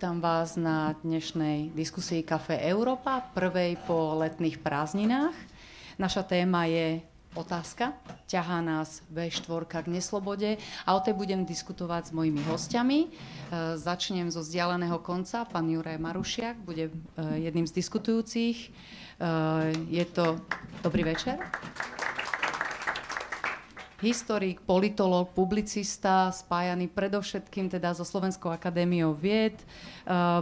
Vítam vás na dnešnej diskusii Café Európa, prvej po letných prázdninách. Naša téma je otázka. Ťahá nás V4 k neslobode a o tej budem diskutovať s mojimi hostiami. E, začnem zo vzdialeného konca. Pán Juraj Marušiak bude e, jedným z diskutujúcich. E, je to... Dobrý večer historik, politolog, publicista, spájaný predovšetkým teda so Slovenskou akadémiou vied, eh,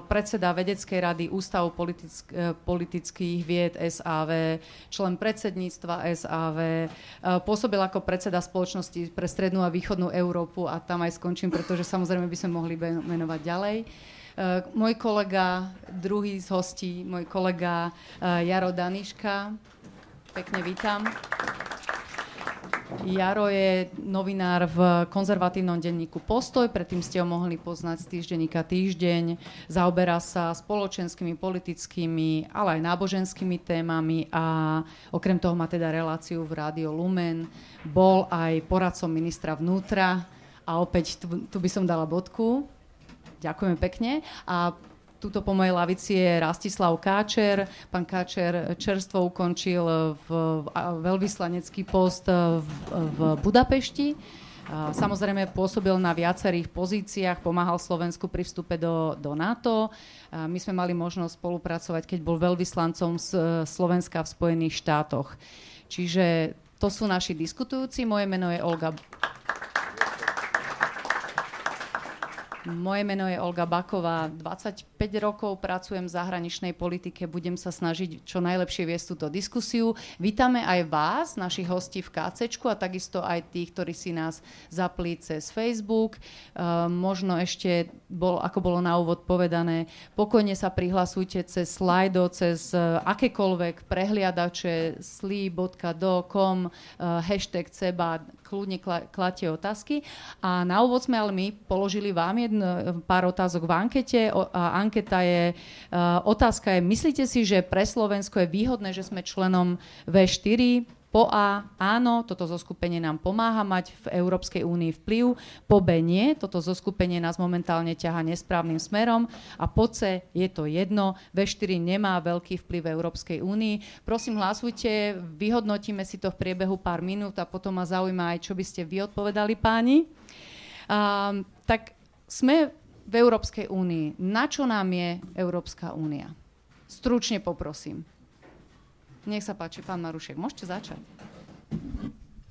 predseda vedeckej rady Ústavu politick- eh, politických vied SAV, člen predsedníctva SAV, eh, pôsobil ako predseda spoločnosti pre strednú a východnú Európu a tam aj skončím, pretože samozrejme by sme mohli menovať ďalej. Môj kolega, druhý z hostí, môj kolega Jaro Daniška, pekne vítam. Jaro je novinár v konzervatívnom denníku Postoj, predtým ste ho mohli poznať z týždenníka Týždeň. Zaoberá sa spoločenskými, politickými, ale aj náboženskými témami a okrem toho má teda reláciu v Rádio Lumen. Bol aj poradcom ministra vnútra a opäť tu, tu by som dala bodku. Ďakujeme pekne. A Tuto po mojej lavici je Rastislav Káčer. Pán Káčer čerstvo ukončil v, veľvyslanecký post v, v Budapešti. Samozrejme pôsobil na viacerých pozíciách, pomáhal Slovensku pri vstupe do, do NATO. My sme mali možnosť spolupracovať, keď bol veľvyslancom Slovenska v Spojených štátoch. Čiže to sú naši diskutujúci. Moje meno je Olga Moje meno je Olga Baková. 25 rokov pracujem v zahraničnej politike. Budem sa snažiť čo najlepšie viesť túto diskusiu. Vítame aj vás, našich hostí v KC a takisto aj tých, ktorí si nás zapli cez Facebook. Uh, možno ešte, bol, ako bolo na úvod povedané, pokojne sa prihlasujte cez Slido, cez uh, akékoľvek prehliadače sli.do.com, uh, hashtag CEBA, kľudne kladte otázky. A na úvod sme ale my položili vám jedno, pár otázok v ankete. O, a anketa je, uh, otázka je, myslíte si, že pre Slovensko je výhodné, že sme členom V4? Po A, áno, toto zoskupenie nám pomáha mať v Európskej únii vplyv. Po B, nie, toto zoskupenie nás momentálne ťaha nesprávnym smerom. A po C, je to jedno, V4 nemá veľký vplyv v Európskej únii. Prosím, hlasujte, vyhodnotíme si to v priebehu pár minút a potom ma zaujíma aj, čo by ste vy odpovedali páni. Um, tak sme v Európskej únii. Na čo nám je Európska únia? Stručne poprosím. Nech sa páči, pán Marušek, môžete začať.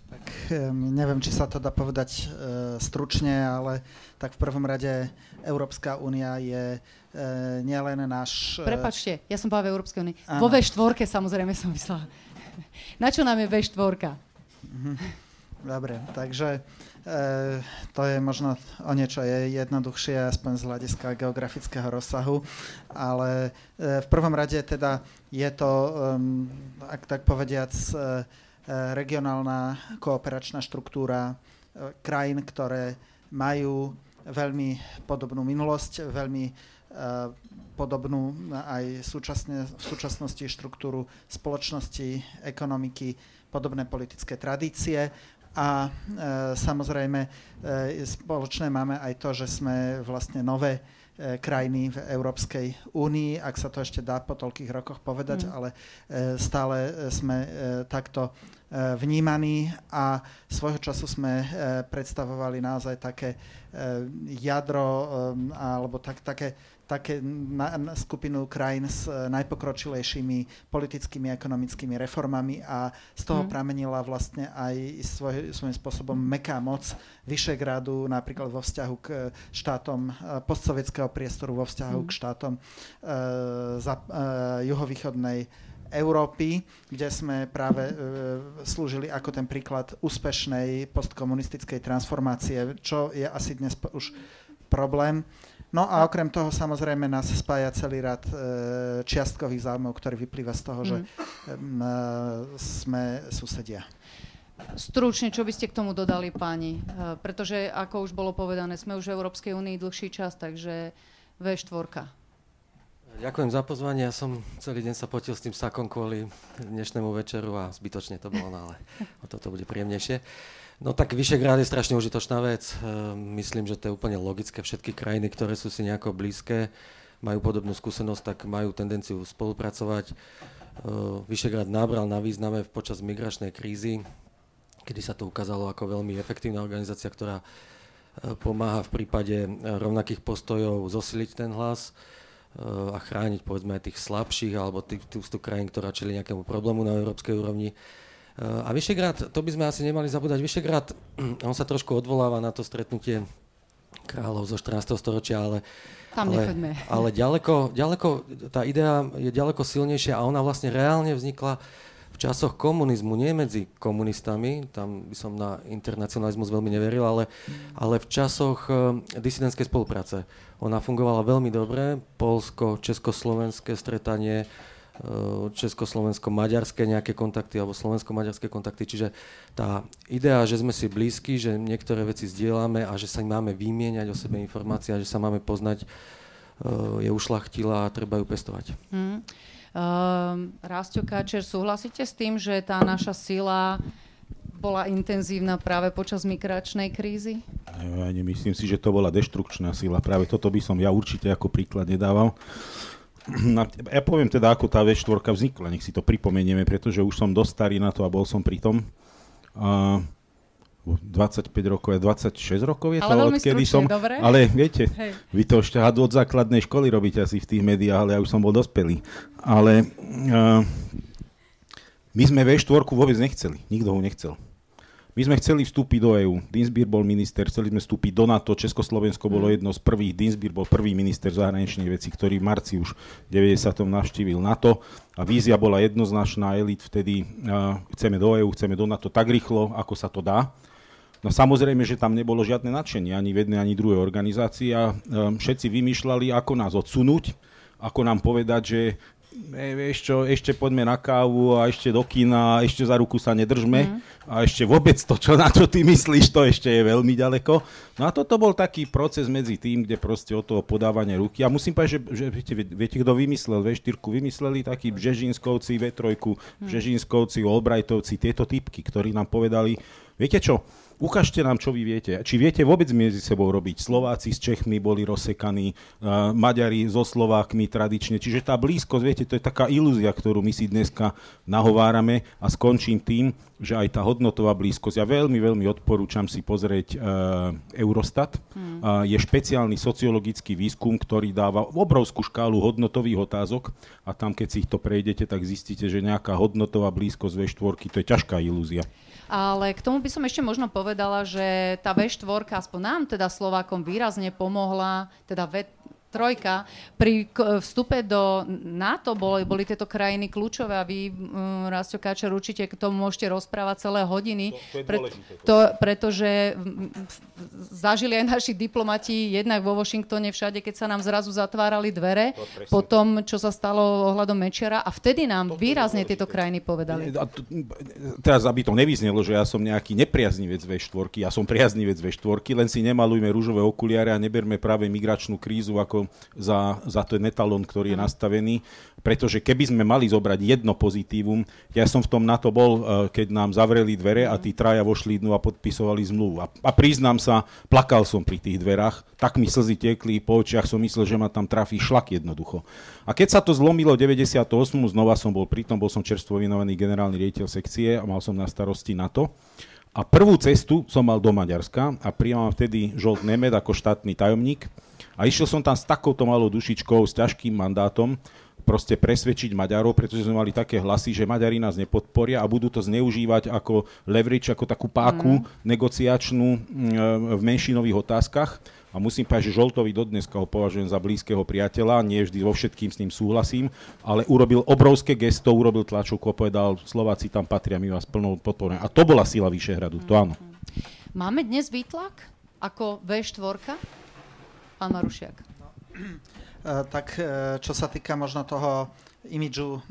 Tak neviem, či sa to dá povedať e, stručne, ale tak v prvom rade Európska únia je e, nielen náš... E, Prepačte, ja som povedal v Európskej únii. Vo V4 samozrejme som myslela. Na čo nám je V4? Mhm. Dobre, takže e, to je možno o niečo je jednoduchšie, aspoň z hľadiska geografického rozsahu, ale e, v prvom rade teda je to, um, ak tak povediac, e, regionálna kooperačná štruktúra e, krajín, ktoré majú veľmi podobnú minulosť, veľmi e, podobnú aj súčasne, v súčasnosti štruktúru spoločnosti, ekonomiky, podobné politické tradície a e, samozrejme e, spoločné máme aj to, že sme vlastne nové e, krajiny v Európskej únii, ak sa to ešte dá po toľkých rokoch povedať, mm. ale e, stále sme e, takto e, vnímaní a svojho času sme e, predstavovali naozaj také e, jadro alebo tak, také také na, na skupinu krajín s uh, najpokročilejšími politickými a ekonomickými reformami a z toho hmm. pramenila vlastne aj svoj, svojím spôsobom meká moc Vyšegradu, napríklad vo vzťahu k štátom uh, postsovietského priestoru, vo vzťahu hmm. k štátom uh, za, uh, juhovýchodnej Európy, kde sme práve e, slúžili ako ten príklad úspešnej postkomunistickej transformácie, čo je asi dnes už problém. No a okrem toho samozrejme nás spája celý rad e, čiastkových záujmov, ktorý vyplýva z toho, mm. že e, sme susedia. Stručne, čo by ste k tomu dodali, páni? E, pretože, ako už bolo povedané, sme už v Európskej únii dlhší čas, takže V4. Ďakujem za pozvanie. Ja som celý deň sa potil s tým sakom kvôli dnešnému večeru a zbytočne to bolo, no ale o toto bude príjemnejšie. No tak Vyšegrád je strašne užitočná vec. Myslím, že to je úplne logické. Všetky krajiny, ktoré sú si nejako blízke, majú podobnú skúsenosť, tak majú tendenciu spolupracovať. Vyšegrád nabral na význame počas migračnej krízy, kedy sa to ukázalo ako veľmi efektívna organizácia, ktorá pomáha v prípade rovnakých postojov zosiliť ten hlas a chrániť povedzme aj tých slabších alebo tých, tú, tú krajín, ktorá čeli nejakému problému na európskej úrovni. A Vyšegrad, to by sme asi nemali zabúdať, Vyšegrad, on sa trošku odvoláva na to stretnutie kráľov zo 14. storočia, ale, Tam ale, ale ďaleko, ďaleko, tá idea je ďaleko silnejšia a ona vlastne reálne vznikla v časoch komunizmu, nie medzi komunistami, tam by som na internacionalizmus veľmi neveril, ale, ale v časoch uh, disidentskej spolupráce. Ona fungovala veľmi dobre, polsko-československé stretanie, uh, československo-maďarské nejaké kontakty alebo slovensko-maďarské kontakty. Čiže tá idea, že sme si blízki, že niektoré veci zdieľame a že sa máme vymieňať o sebe informácie a že sa máme poznať, uh, je ušlachtila a treba ju pestovať. Mm. Uh, Rastio Káčer, súhlasíte s tým, že tá naša sila bola intenzívna práve počas migračnej krízy? Ja nemyslím si, že to bola deštrukčná sila. Práve toto by som ja určite ako príklad nedával. Ja poviem teda, ako tá V4 vznikla, nech si to pripomenieme, pretože už som dosť starý na to a bol som pri tom. Uh, 25 rokov, 26 rokov je to, ale odkedy som... Dobre? Ale viete, Hej. vy to ešte od základnej školy robíte asi v tých médiách, ale ja už som bol dospelý. Ale uh, my sme V4 vôbec nechceli, nikto ho nechcel. My sme chceli vstúpiť do EÚ. Dinsbier bol minister, chceli sme vstúpiť do NATO. Československo bolo mm. jedno z prvých. Dinsbier bol prvý minister zahraničných vecí, ktorý v marci už v 90. navštívil NATO. A vízia bola jednoznačná. Elit vtedy uh, chceme do EÚ, chceme do NATO tak rýchlo, ako sa to dá. No samozrejme, že tam nebolo žiadne nadšenie ani v jednej, ani druhej organizácii a um, všetci vymýšľali, ako nás odsunúť, ako nám povedať, že vieš čo, ešte poďme na kávu a ešte do kina ešte za ruku sa nedržme mm. a ešte vôbec to, čo na čo ty myslíš, to ešte je veľmi ďaleko. No a toto bol taký proces medzi tým, kde proste o toho podávanie ruky. A musím povedať, že, že viete, viete, kto vymyslel V4? Vymysleli takí Bžežinskovci, V3, mm. Bžežinskovci, Albrightovci, tieto typky, ktorí nám povedali, viete čo, Ukážte nám, čo vy viete. Či viete vôbec medzi sebou robiť. Slováci s Čechmi boli rozsekaní, uh, Maďari so Slovákmi tradične. Čiže tá blízkosť, viete, to je taká ilúzia, ktorú my si dneska nahovárame a skončím tým, že aj tá hodnotová blízkosť, ja veľmi, veľmi odporúčam si pozrieť uh, Eurostat. Hmm. Uh, je špeciálny sociologický výskum, ktorý dáva obrovskú škálu hodnotových otázok a tam, keď si ich to prejdete, tak zistíte, že nejaká hodnotová blízkosť V4, to je ťažká ilúzia. Ale k tomu by som ešte možno povedala, že tá V4, aspoň nám teda Slovákom výrazne pomohla, teda trojka. Pri vstupe do NATO boli, boli tieto krajiny kľúčové a vy, um, Rastio Káčer, určite k tomu môžete rozprávať celé hodiny. To, to pre, to, pretože zažili aj naši diplomati jednak vo Washingtone všade, keď sa nám zrazu zatvárali dvere, po tom, čo sa stalo ohľadom Mečera a vtedy nám to výrazne tieto krajiny povedali. A to, teraz, aby to nevyznelo, že ja som nejaký nepriaznivec V4, ja som priaznivec V4, len si nemalujme rúžové okuliare a neberme práve migračnú krízu ako za, za ten etalón, ktorý je nastavený, pretože keby sme mali zobrať jedno pozitívum, ja som v tom na to bol, eh, keď nám zavreli dvere a tí traja vošli dnu a podpisovali zmluvu. A, a priznám sa, plakal som pri tých dverách, tak mi slzy tekli po očiach, som myslel, že ma tam trafí šlak jednoducho. A keď sa to zlomilo 98, znova som bol pri tom, bol som čerstvo vynovaný generálny riaditeľ sekcie a mal som na starosti na to. A prvú cestu som mal do Maďarska a prijal vtedy Žolt Nemed ako štátny tajomník. A išiel som tam s takouto malou dušičkou, s ťažkým mandátom, proste presvedčiť Maďarov, pretože sme mali také hlasy, že Maďari nás nepodporia a budú to zneužívať ako leverage, ako takú páku mm. negociačnú v menšinových otázkach. A musím povedať, že Žoltovi dodneska ho považujem za blízkeho priateľa, nie vždy vo všetkým s ním súhlasím, ale urobil obrovské gesto, urobil tlačovku a povedal, Slováci tam patria, my vás plnou podporujeme. A to bola sila Vyšehradu, to áno. Máme dnes výtlak ako V4? Pán Marušiak. No, tak e, čo sa týka možno toho imidžu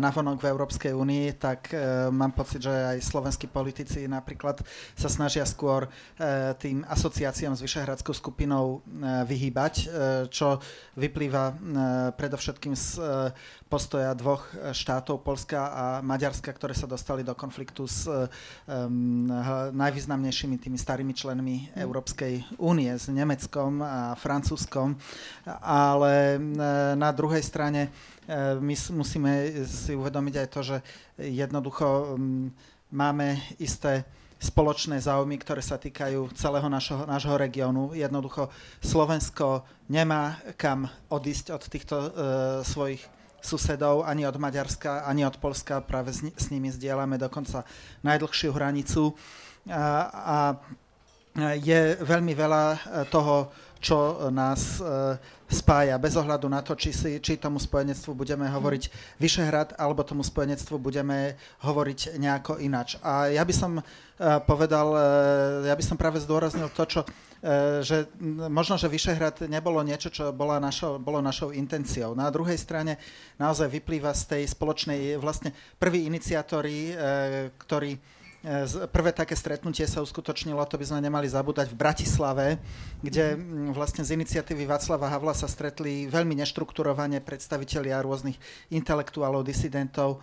navonok v Európskej únii, tak mám pocit, že aj slovenskí politici napríklad sa snažia skôr tým asociáciám s Vyšehradskou skupinou vyhýbať, čo vyplýva predovšetkým z postoja dvoch štátov, Polska a Maďarska, ktoré sa dostali do konfliktu s najvýznamnejšími tými starými členmi Európskej únie, s Nemeckom a Francúzskom. Ale na druhej strane my musíme si uvedomiť aj to, že jednoducho um, máme isté spoločné záujmy, ktoré sa týkajú celého našho, nášho regiónu. Jednoducho Slovensko nemá kam odísť od týchto uh, svojich susedov, ani od Maďarska, ani od Polska. Práve s, s nimi zdieľame dokonca najdlhšiu hranicu. A, a je veľmi veľa e, toho, čo nás e, spája, bez ohľadu na to, či, si, či tomu spojenectvu budeme hovoriť Vyšehrad, alebo tomu spojenectvu budeme hovoriť nejako inač. A ja by som e, povedal, ja by som práve zdôraznil to, čo E, že možno, že Vyšehrad nebolo niečo, čo bola našo, bolo našou intenciou. Na druhej strane naozaj vyplýva z tej spoločnej, vlastne prví iniciátori, e, ktorí e, Prvé také stretnutie sa uskutočnilo, to by sme nemali zabúdať, v Bratislave, kde mhm. vlastne z iniciatívy Václava Havla sa stretli veľmi neštrukturovane predstavitelia rôznych intelektuálov, disidentov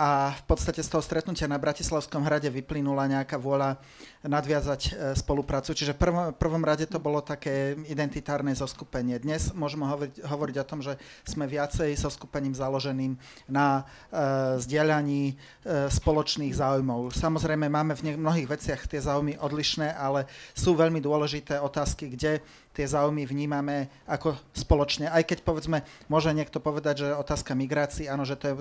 a v podstate z toho stretnutia na Bratislavskom hrade vyplynula nejaká vôľa nadviazať e, spoluprácu. Čiže v prvom, prvom rade to bolo také identitárne zoskupenie. Dnes môžeme hovoriť, hovoriť o tom, že sme viacej so skupením založeným na uh, zdieľaní uh, spoločných záujmov. Samozrejme, máme v mnohých veciach tie záujmy odlišné, ale sú veľmi dôležité otázky, kde tie záujmy vnímame ako spoločne. Aj keď povedzme, môže niekto povedať, že otázka migrácií, áno, že to je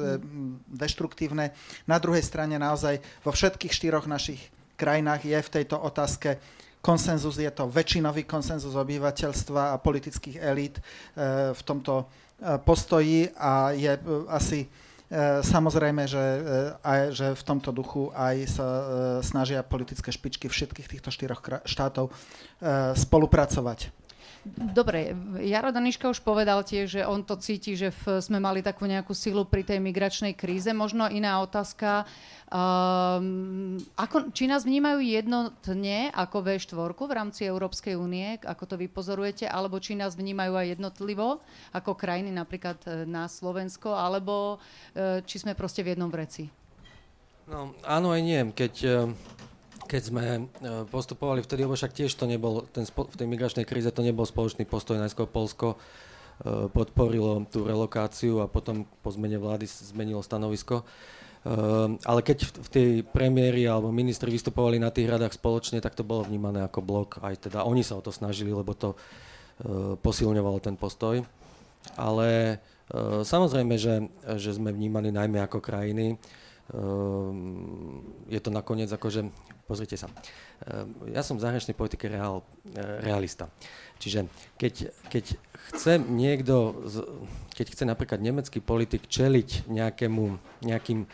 deštruktívne. Na druhej strane naozaj vo všetkých štyroch našich krajinách je v tejto otázke konsenzus, je to väčšinový konsenzus obyvateľstva a politických elít e, v tomto e, postoji a je e, asi Samozrejme, že, aj, že v tomto duchu aj sa snažia politické špičky všetkých týchto štyroch štátov spolupracovať. Dobre, Jaro Daniška už povedal tiež, že on to cíti, že v, sme mali takú nejakú silu pri tej migračnej kríze. Možno iná otázka. Um, ako, či nás vnímajú jednotne ako V4 v rámci Európskej únie, ako to vy pozorujete, alebo či nás vnímajú aj jednotlivo ako krajiny, napríklad e, na Slovensko, alebo uh, či sme proste v jednom vreci? No, áno aj nie. Keď uh keď sme e, postupovali vtedy, lebo však tiež to nebol, ten, v tej migračnej kríze to nebol spoločný postoj, najskôr Polsko e, podporilo tú relokáciu a potom po zmene vlády zmenilo stanovisko. E, ale keď v tej premiéri alebo ministri vystupovali na tých radách spoločne, tak to bolo vnímané ako blok. Aj teda oni sa o to snažili, lebo to posilňovalo ten postoj. Ale samozrejme, že, že sme vnímaní najmä ako krajiny, je to nakoniec akože Pozrite sa. Ehm, ja som v zahraničnej politike reál, e, realista. Čiže keď, keď chce niekto, keď chce napríklad nemecký politik čeliť nejakému, nejakým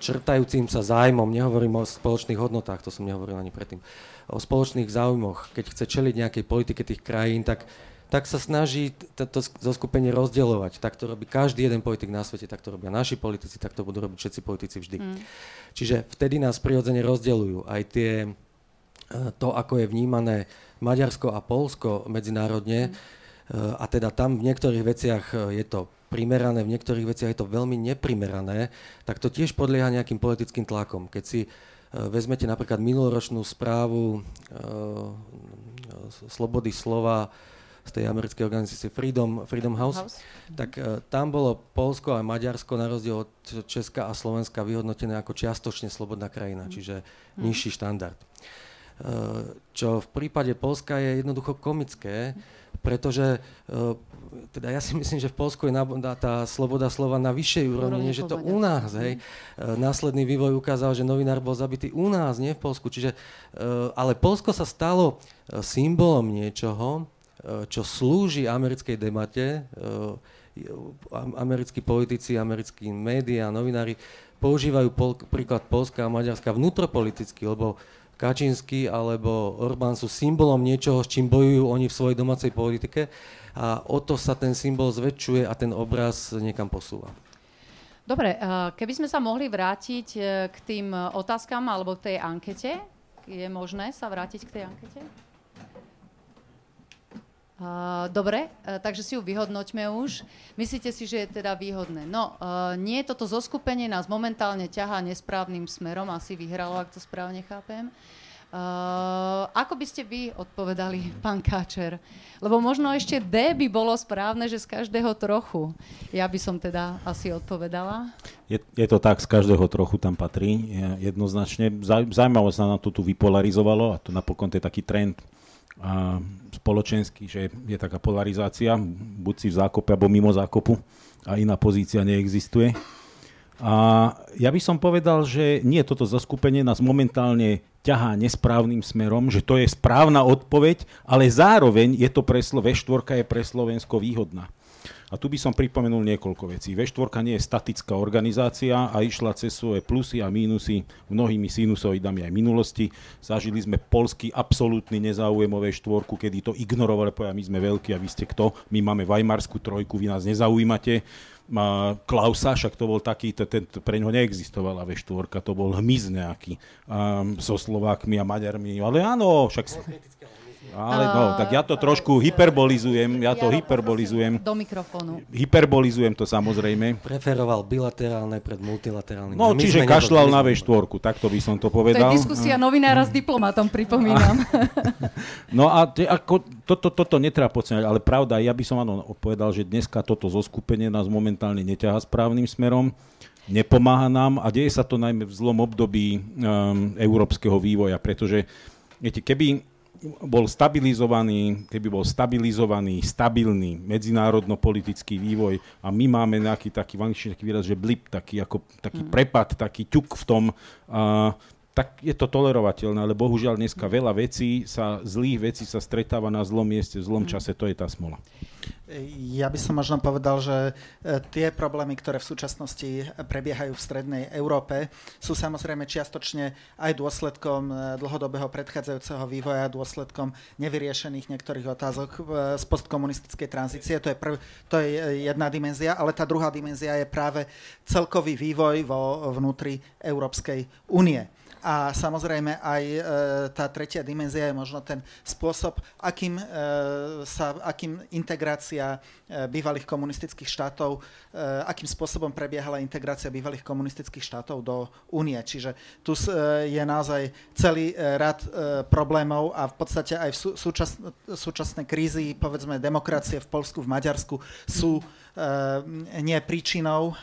črtajúcim sa zájmom, nehovorím o spoločných hodnotách, to som nehovoril ani predtým, o spoločných záujmoch, keď chce čeliť nejakej politike tých krajín, tak tak sa snaží toto zoskupenie rozdielovať. Tak to robí každý jeden politik na svete, tak to robia naši politici, tak to budú robiť všetci politici vždy. Mm. Čiže vtedy nás prirodzene rozdeľujú aj tie, e, to, ako je vnímané Maďarsko a Polsko medzinárodne, mm. a teda tam v niektorých veciach e, je to primerané, v niektorých veciach je to veľmi neprimerané, tak to tiež podlieha nejakým politickým tlakom. Keď si vezmete napríklad minuloročnú správu Slobody slova z tej americkej organizácie Freedom, Freedom House, House. tak uh, tam bolo Polsko a Maďarsko na rozdiel od Česka a Slovenska vyhodnotené ako čiastočne slobodná krajina, mm. čiže mm. nižší štandard. Uh, čo v prípade Polska je jednoducho komické, pretože uh, teda ja si myslím, že v Polsku je na, tá sloboda slova na vyššej úrovni, než je to u nás. Hej. Následný vývoj ukázal, že novinár bol zabitý u nás, nie v Polsku. Čiže, ale Polsko sa stalo symbolom niečoho, Eh, čo slúži americkej debate. Eh, americkí politici, americkí médiá, novinári používajú pol, príklad Polska a Maďarska vnútropoliticky, lebo Kačinsky alebo Orbán sú symbolom niečoho, s čím bojujú oni v svojej domácej politike a o to sa ten symbol zväčšuje a ten obraz niekam posúva. Dobre, keby sme sa mohli vrátiť k tým otázkam alebo k tej ankete, je možné sa vrátiť k tej ankete? Uh, dobre, uh, takže si ju vyhodnoťme už. Myslíte si, že je teda výhodné? No, uh, nie, toto zoskupenie nás momentálne ťahá nesprávnym smerom, asi vyhralo, ak to správne chápem. Uh, ako by ste vy odpovedali, pán Káčer? Lebo možno ešte D by bolo správne, že z každého trochu. Ja by som teda asi odpovedala. Je, je to tak, z každého trochu tam patrí, jednoznačne. Zaujímavé sa na to tu vypolarizovalo a to napokon to je taký trend a spoločenský, že je taká polarizácia, buď si v zákope alebo mimo zákopu a iná pozícia neexistuje. A ja by som povedal, že nie toto zaskupenie nás momentálne ťahá nesprávnym smerom, že to je správna odpoveď, ale zároveň je to pre V4 je pre Slovensko výhodná. A tu by som pripomenul niekoľko vecí. V4 nie je statická organizácia a išla cez svoje plusy a mínusy mnohými sinusoidami aj minulosti. Zažili sme polský absolútny nezáujem o V4, kedy to ignorovali, povedali, my sme veľkí a vy ste kto? My máme Weimarskú trojku, vy nás nezaujímate. Klausa, však to bol taký, to, ten, pre ňo neexistovala V4, to bol hmyz nejaký um, so Slovákmi a Maďarmi, ale áno, však... Ale no, tak ja to trošku hyperbolizujem, ja to hyperbolizujem. Do mikrofónu. Hyperbolizujem to samozrejme. Preferoval bilaterálne pred multilaterálnym. No, čiže kašľal na V4, takto by som to povedal. To je diskusia novinára s diplomatom, pripomínam. no a ako, toto, toto netreba podceňať, ale pravda, ja by som áno povedal, že dneska toto zoskupenie nás momentálne neťaha správnym smerom nepomáha nám a deje sa to najmä v zlom období um, európskeho vývoja, pretože viete, keby bol stabilizovaný, keby bol stabilizovaný, stabilný medzinárodno-politický vývoj a my máme nejaký taký, v taký výraz, že blip, taký, ako, taký mm. prepad, taký ťuk v tom, uh, tak je to tolerovateľné, ale bohužiaľ dneska veľa vecí sa, zlých vecí sa stretáva na zlom mieste, v zlom mm. čase, to je tá smola. Ja by som možno povedal, že e, tie problémy, ktoré v súčasnosti prebiehajú v strednej Európe, sú samozrejme čiastočne aj dôsledkom e, dlhodobého predchádzajúceho vývoja, dôsledkom nevyriešených niektorých otázok e, z postkomunistickej tranzície. To je, prv, to je jedna dimenzia, ale tá druhá dimenzia je práve celkový vývoj vo vnútri Európskej únie. A samozrejme aj e, tá tretia dimenzia je možno ten spôsob, akým, e, sa, akým integrácia e, bývalých komunistických štátov, e, akým spôsobom prebiehala integrácia bývalých komunistických štátov do únie. Čiže tu e, je naozaj celý e, rad e, problémov a v podstate aj v sú, súčas, súčasné krízy, povedzme demokracie v Polsku, v Maďarsku sú e, nie príčinou e,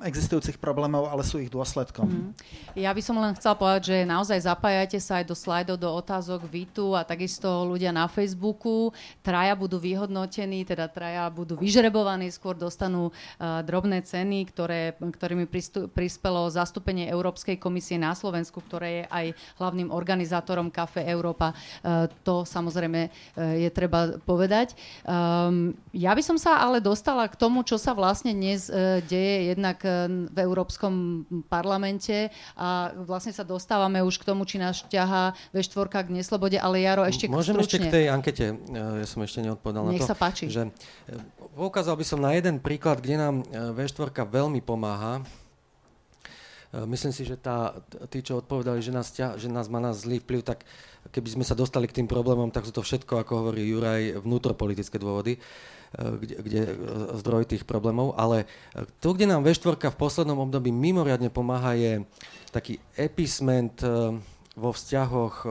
existujúcich problémov, ale sú ich dôsledkom. Mm. Ja by som len chcela povedať, že naozaj zapájate sa aj do slajdov, do otázok Vitu a takisto ľudia na Facebooku. Traja budú vyhodnotení, teda traja budú vyžrebovaní, skôr dostanú uh, drobné ceny, ktoré, ktorými pristu, prispelo zastúpenie Európskej komisie na Slovensku, ktoré je aj hlavným organizátorom Kafe Európa. Uh, to samozrejme uh, je treba povedať. Um, ja by som sa ale dostala k tomu, čo sa vlastne dnes uh, deje jednak v Európskom parlamente a vlastne sa dostávame už k tomu, či nás ťahá V4 k neslobode, ale Jaro ešte Môžem stručne. ešte k tej ankete, ja som ešte neodpovedal Nech na to. sa páči. Že e, poukázal by som na jeden príklad, kde nám e, V4 veľmi pomáha. E, myslím si, že tá, tí, čo odpovedali, že nás, ťa, že nás má nás zlý vplyv, tak keby sme sa dostali k tým problémom, tak sú to všetko, ako hovorí Juraj, vnútropolitické dôvody. Eh, kde, kde eh, zdroj tých problémov, ale eh, to, kde nám V4 v poslednom období mimoriadne pomáha, je taký episment vo vzťahoch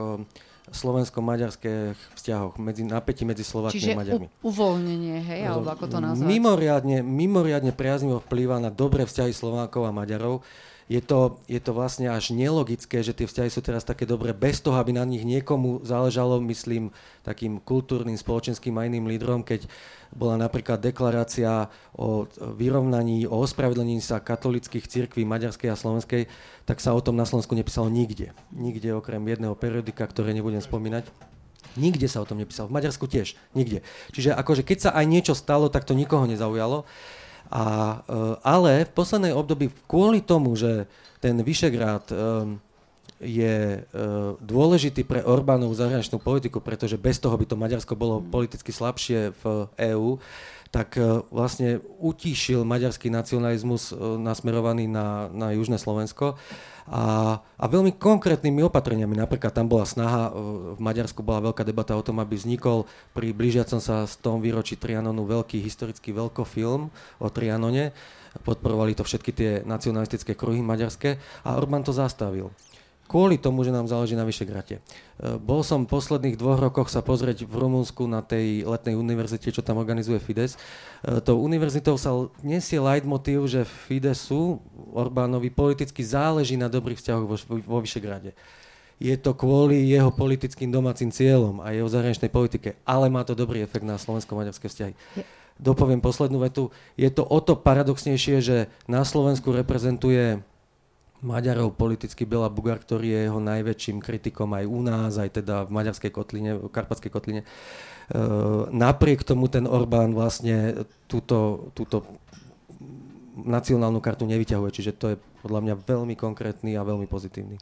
slovensko-maďarských vzťahoch, medzi, napätí medzi Slovákmi Čiže a Maďarmi. U, uvoľnenie, hej, alebo ako to nazvať? Mimoriadne, mimoriadne priaznivo vplýva na dobré vzťahy Slovákov a Maďarov je to, je to vlastne až nelogické, že tie vzťahy sú teraz také dobré, bez toho, aby na nich niekomu záležalo, myslím, takým kultúrnym, spoločenským a iným lídrom, keď bola napríklad deklarácia o vyrovnaní, o ospravedlnení sa katolických cirkví maďarskej a slovenskej, tak sa o tom na Slovensku nepísalo nikde. Nikde okrem jedného periodika, ktoré nebudem spomínať. Nikde sa o tom nepísalo. V Maďarsku tiež. Nikde. Čiže akože keď sa aj niečo stalo, tak to nikoho nezaujalo. A, e, ale v poslednej období kvôli tomu, že ten Vyšegrad e, je e, dôležitý pre Orbánovú zahraničnú politiku, pretože bez toho by to Maďarsko bolo politicky slabšie v EÚ, tak e, vlastne utíšil maďarský nacionalizmus e, nasmerovaný na, na južné Slovensko. A, a veľmi konkrétnymi opatreniami. Napríklad tam bola snaha, e, v Maďarsku bola veľká debata o tom, aby vznikol pri blížiacom sa z tom výročí Trianonu veľký historický veľkofilm o Trianone. Podporovali to všetky tie nacionalistické kruhy maďarské a Orbán to zastavil kvôli tomu, že nám záleží na Vyšegrate. E, bol som v posledných dvoch rokoch sa pozrieť v Rumunsku na tej letnej univerzite, čo tam organizuje Fides. E, tou univerzitou sa nesie leitmotív, že Fidesu, Orbánovi, politicky záleží na dobrých vzťahoch vo, vo Vyšegrade. Je to kvôli jeho politickým domácim cieľom a jeho zahraničnej politike, ale má to dobrý efekt na slovensko-maďarské vzťahy. Dopoviem poslednú vetu. Je to o to paradoxnejšie, že na Slovensku reprezentuje Maďarov politicky Bela Bugar, ktorý je jeho najväčším kritikom aj u nás, aj teda v maďarskej kotline, v karpatskej kotline. E, napriek tomu ten Orbán vlastne túto, túto nacionálnu kartu nevyťahuje, čiže to je podľa mňa veľmi konkrétny a veľmi pozitívny.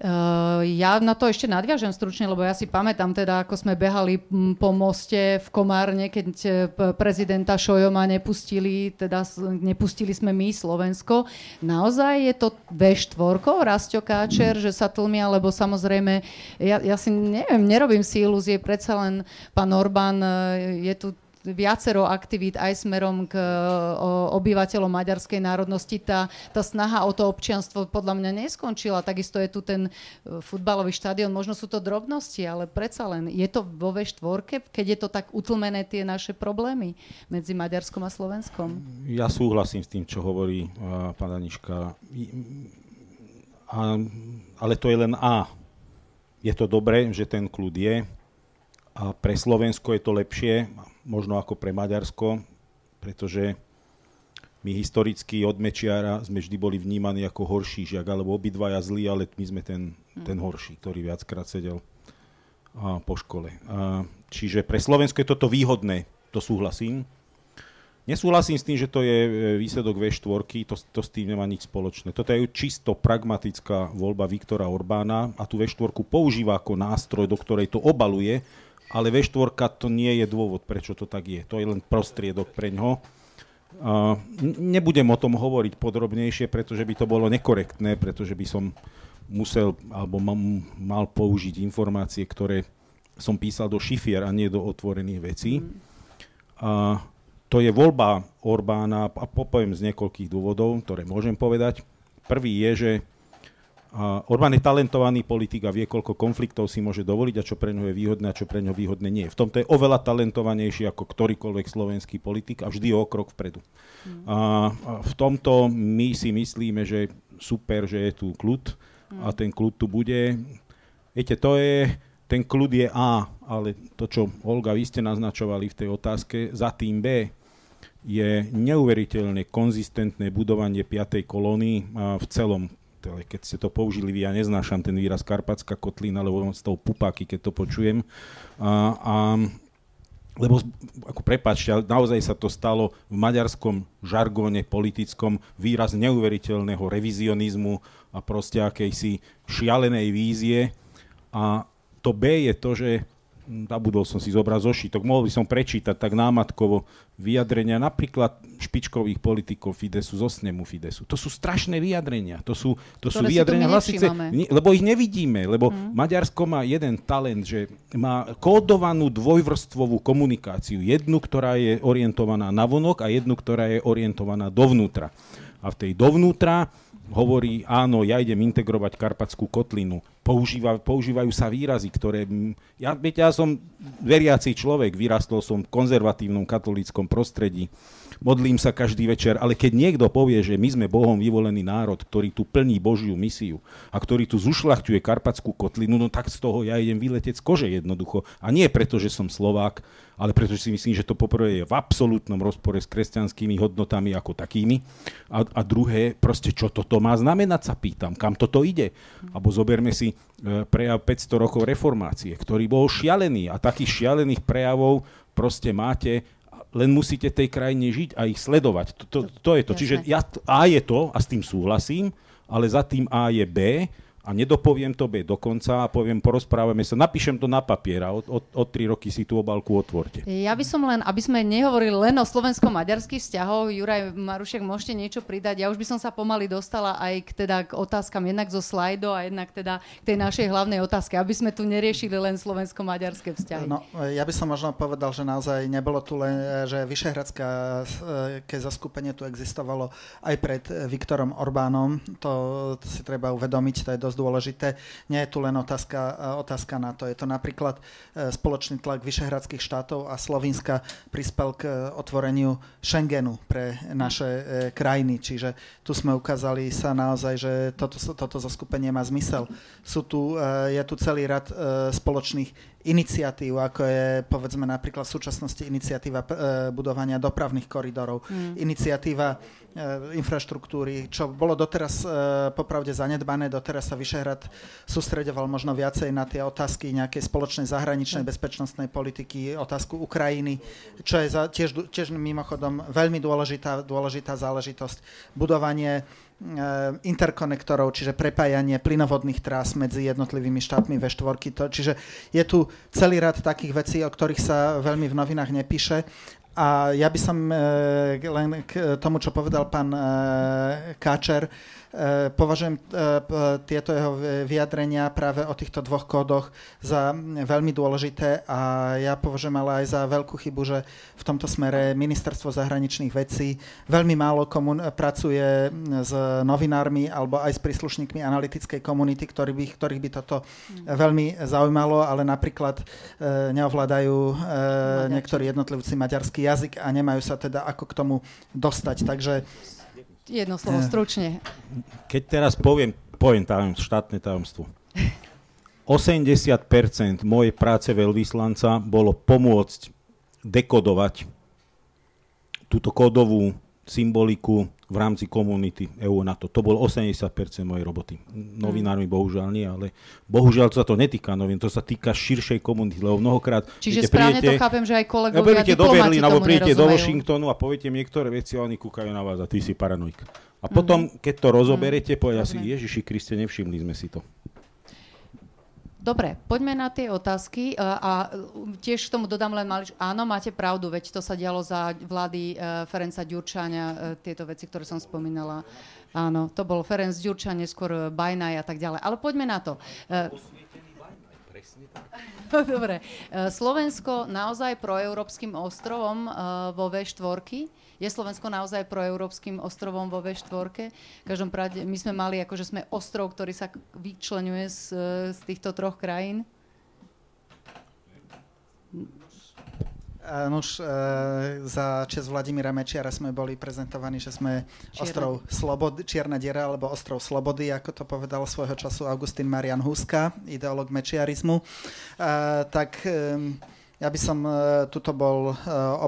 Uh, ja na to ešte nadviažem stručne, lebo ja si pamätám teda, ako sme behali po moste v Komárne, keď e, prezidenta Šojoma nepustili, teda nepustili sme my Slovensko. Naozaj je to V4, Rastio Káčer, že sa tlmia, lebo samozrejme, ja, ja si neviem, nerobím si ilúzie, predsa len pán Orbán e, je tu viacero aktivít aj smerom k obyvateľom maďarskej národnosti. Tá, tá snaha o to občianstvo podľa mňa neskončila. Takisto je tu ten e, futbalový štadión. Možno sú to drobnosti, ale predsa len je to vo V4, keď je to tak utlmené tie naše problémy medzi Maďarskom a Slovenskom? Ja súhlasím s tým, čo hovorí uh, pán. A, ale to je len A. Je to dobré, že ten kľud je a pre Slovensko je to lepšie možno ako pre Maďarsko, pretože my historicky od Mečiara sme vždy boli vnímaní ako horší žiak, alebo obidvaja zlí, ale my sme ten, hm. ten horší, ktorý viackrát sedel a, po škole. A, čiže pre Slovensko je toto výhodné, to súhlasím. Nesúhlasím s tým, že to je e, výsledok V4, to, to s tým nemá nič spoločné. Toto je čisto pragmatická voľba Viktora Orbána a tú V4 používa ako nástroj, do ktorej to obaluje ale V4 to nie je dôvod, prečo to tak je. To je len prostriedok pre ňo. Uh, nebudem o tom hovoriť podrobnejšie, pretože by to bolo nekorektné, pretože by som musel alebo mal použiť informácie, ktoré som písal do šifier a nie do otvorených vecí. Uh, to je voľba Orbána a popoviem z niekoľkých dôvodov, ktoré môžem povedať. Prvý je, že a Orbán je talentovaný politik a vie, koľko konfliktov si môže dovoliť a čo pre ňo je výhodné a čo pre ňo výhodné nie. V tomto je oveľa talentovanejší ako ktorýkoľvek slovenský politik a vždy o krok vpredu. Mm. A v tomto my si myslíme, že super, že je tu kľud a mm. ten kľud tu bude. Viete, to je, ten kľud je A, ale to, čo Olga, vy ste naznačovali v tej otázke, za tým B je neuveriteľne konzistentné budovanie 5. kolóny v celom ale keď ste to použili, ja neznášam ten výraz Karpatská kotlina, lebo mám z toho pupáky, keď to počujem. A, a lebo, ako prepáčte, ale naozaj sa to stalo v maďarskom žargóne politickom výraz neuveriteľného revizionizmu a proste akejsi šialenej vízie. A to B je to, že zabudol som si zobrať zošitok, mohol by som prečítať tak námatkovo vyjadrenia napríklad špičkových politikov Fidesu zo snemu Fidesu. To sú strašné vyjadrenia. To sú, to sú vyjadrenia hlasice, lebo ich nevidíme, lebo hmm. Maďarsko má jeden talent, že má kódovanú dvojvrstvovú komunikáciu. Jednu, ktorá je orientovaná na vonok a jednu, ktorá je orientovaná dovnútra. A v tej dovnútra hovorí, áno, ja idem integrovať Karpatskú kotlinu. Používa, používajú sa výrazy, ktoré... Ja, viete, ja som veriaci človek, vyrastol som v konzervatívnom katolíckom prostredí modlím sa každý večer, ale keď niekto povie, že my sme Bohom vyvolený národ, ktorý tu plní Božiu misiu a ktorý tu zušľachtuje Karpatskú kotlinu, no tak z toho ja idem vyletieť z kože jednoducho. A nie preto, že som Slovák, ale pretože si myslím, že to poprvé je v absolútnom rozpore s kresťanskými hodnotami ako takými. A, a druhé, proste čo toto má znamenať, sa pýtam, kam toto ide. Abo zoberme si e, prejav 500 rokov reformácie, ktorý bol šialený a takých šialených prejavov proste máte len musíte tej krajine žiť a ich sledovať. To, to, to je to. Čiže ja, A je to, a s tým súhlasím, ale za tým A je B a nedopoviem to B dokonca a poviem, porozprávame sa, napíšem to na papier a od, od, od tri roky si tú obálku otvorte. Ja by som len, aby sme nehovorili len o slovensko-maďarských vzťahoch, Juraj Marušek, môžete niečo pridať. Ja už by som sa pomaly dostala aj k, teda, k otázkam jednak zo slajdo a jednak teda k tej našej hlavnej otázke, aby sme tu neriešili len slovensko-maďarské vzťahy. No, ja by som možno povedal, že naozaj nebolo tu len, že Vyšehradská ke zaskupenie tu existovalo aj pred Viktorom Orbánom. To, to si treba uvedomiť, to je dosť dôležité. Nie je tu len otázka, e, otázka na to. Je to napríklad e, spoločný tlak vyšehradských štátov a Slovenska prispel k e, otvoreniu Schengenu pre naše krajiny. Čiže tu sme ukázali sa naozaj, že toto, toto zoskupenie má zmysel. Sú tu, je tu celý rad spoločných iniciatív, ako je povedzme napríklad v súčasnosti iniciatíva budovania dopravných koridorov, mm. iniciatíva E, infraštruktúry, čo bolo doteraz e, popravde zanedbané, doteraz sa Vyšehrad sústredoval možno viacej na tie otázky nejakej spoločnej zahraničnej bezpečnostnej politiky, otázku Ukrajiny, čo je za, tiež, tiež mimochodom veľmi dôležitá, dôležitá záležitosť. Budovanie e, interkonektorov, čiže prepájanie plynovodných trás medzi jednotlivými štátmi V4. To, čiže je tu celý rad takých vecí, o ktorých sa veľmi v novinách nepíše a ja by som e, len k tomu, čo povedal pán e, Káčer, považujem e, tieto jeho vyjadrenia práve o týchto dvoch kódoch za veľmi dôležité a ja považujem ale aj za veľkú chybu, že v tomto smere ministerstvo zahraničných vecí veľmi málo komun- pracuje s novinármi alebo aj s príslušníkmi analytickej komunity, ktorý by, ktorých by toto veľmi zaujímalo, ale napríklad e, neovládajú niektorí jednotlivci maďarský jazyk a nemajú sa teda ako k tomu dostať. Takže Jedno slovo, eh. stručne. Keď teraz poviem, poviem tajom, štátne tajomstvo. 80% mojej práce veľvyslanca bolo pomôcť dekodovať túto kódovú symboliku v rámci komunity EU NATO. To bol 80% mojej roboty. Novinármi bohužiaľ nie, ale bohužiaľ sa to netýka novín, to sa týka širšej komunity, lebo mnohokrát... Čiže viete, správne príjete, to chápem, že aj kolegovia ja, do Berlína, alebo príjete do Washingtonu a poviete niektoré veci a oni kúkajú na vás a ty si paranoik. A potom, mm-hmm. keď to rozoberete, mm-hmm. povedia si, Ježiši Kriste, nevšimli sme si to. Dobre, poďme na tie otázky a tiež k tomu dodám len malič. Áno, máte pravdu, veď to sa dialo za vlády e, Ferenca Ďurčáňa, e, tieto veci, ktoré som spomínala. Áno, to bol Ferenc Ďurčan, neskôr Bajnaj a tak ďalej. Ale poďme na to. E, Dobre. Slovensko naozaj proeurópskym ostrovom vo V4 je Slovensko naozaj proeurópskym ostrovom vo V4? V každom práde, my sme mali, akože sme ostrov, ktorý sa vyčlenuje z, z týchto troch krajín? Nož, e, za čas Vladimíra Mečiara sme boli prezentovaní, že sme Čierne. ostrov Slobody, Čierna diera, alebo ostrov Slobody, ako to povedal svojho času Augustín Marian Huska, ideolog mečiarizmu. E, tak e, ja by som uh, tuto bol uh,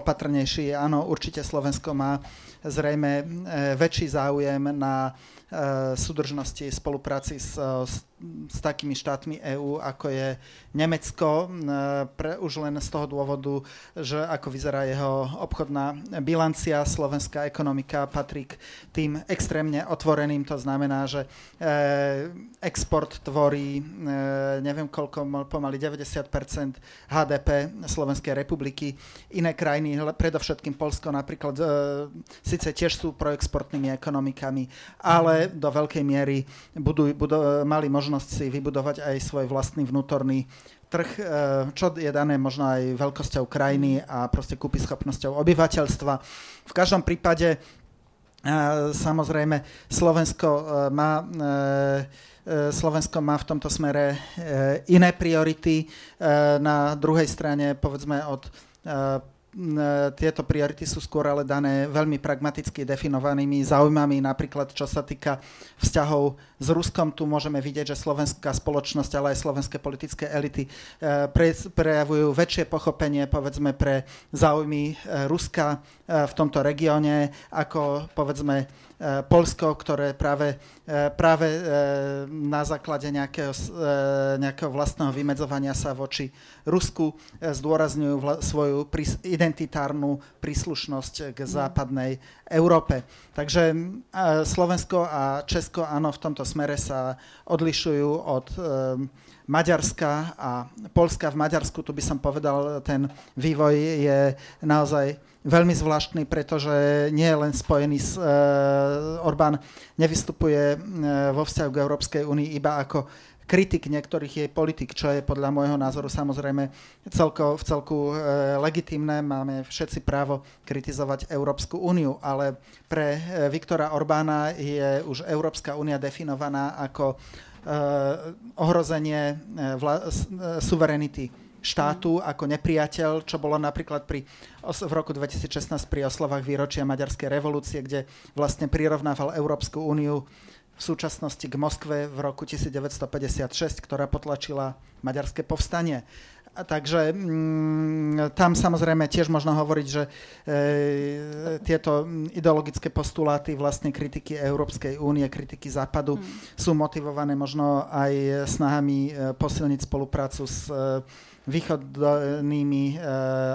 opatrnejší. Áno, určite Slovensko má zrejme uh, väčší záujem na súdržnosti, spolupráci s, s s takými štátmi EÚ, ako je Nemecko, pre, už len z toho dôvodu, že ako vyzerá jeho obchodná bilancia, slovenská ekonomika patrí k tým extrémne otvoreným, to znamená, že export tvorí, neviem koľko, pomaly 90% HDP Slovenskej republiky. Iné krajiny, predovšetkým Polsko napríklad, síce tiež sú proexportnými ekonomikami, ale do veľkej miery budú, budú, mali možnosť si vybudovať aj svoj vlastný vnútorný trh, eh, čo je dané možno aj veľkosťou krajiny a proste schopnosťou obyvateľstva. V každom prípade eh, samozrejme Slovensko eh, má Slovensko má v tomto smere iné priority. Na druhej strane, povedzme, od tieto priority sú skôr ale dané veľmi pragmaticky definovanými záujmami, napríklad čo sa týka vzťahov s Ruskom tu môžeme vidieť, že slovenská spoločnosť, ale aj slovenské politické elity pre, prejavujú väčšie pochopenie, povedzme, pre záujmy eh, Ruska v tomto regióne, ako povedzme Polsko, ktoré práve, práve na základe nejakého, nejakého vlastného vymedzovania sa voči Rusku zdôrazňujú vla, svoju identitárnu príslušnosť k mhm. západnej Európe. Takže Slovensko a Česko áno, v tomto smere sa odlišujú od Maďarska a Polska. V Maďarsku, tu by som povedal, ten vývoj je naozaj veľmi zvláštny, pretože nie je len spojený s... Uh, Orbán nevystupuje uh, vo vzťahu k Európskej únii iba ako kritik niektorých jej politik, čo je podľa môjho názoru samozrejme celko, v celku e, legitimné. Máme všetci právo kritizovať Európsku úniu, ale pre e, Viktora Orbána je už Európska únia definovaná ako e, ohrozenie e, vla, e, suverenity štátu ako nepriateľ, čo bolo napríklad pri, v roku 2016 pri oslovách výročia Maďarskej revolúcie, kde vlastne prirovnával Európsku úniu v súčasnosti k Moskve v roku 1956, ktorá potlačila maďarské povstanie. A takže mm, tam samozrejme tiež možno hovoriť, že e, tieto ideologické postuláty vlastne kritiky Európskej únie, kritiky Západu mm. sú motivované možno aj snahami e, posilniť spoluprácu s e, východnými e,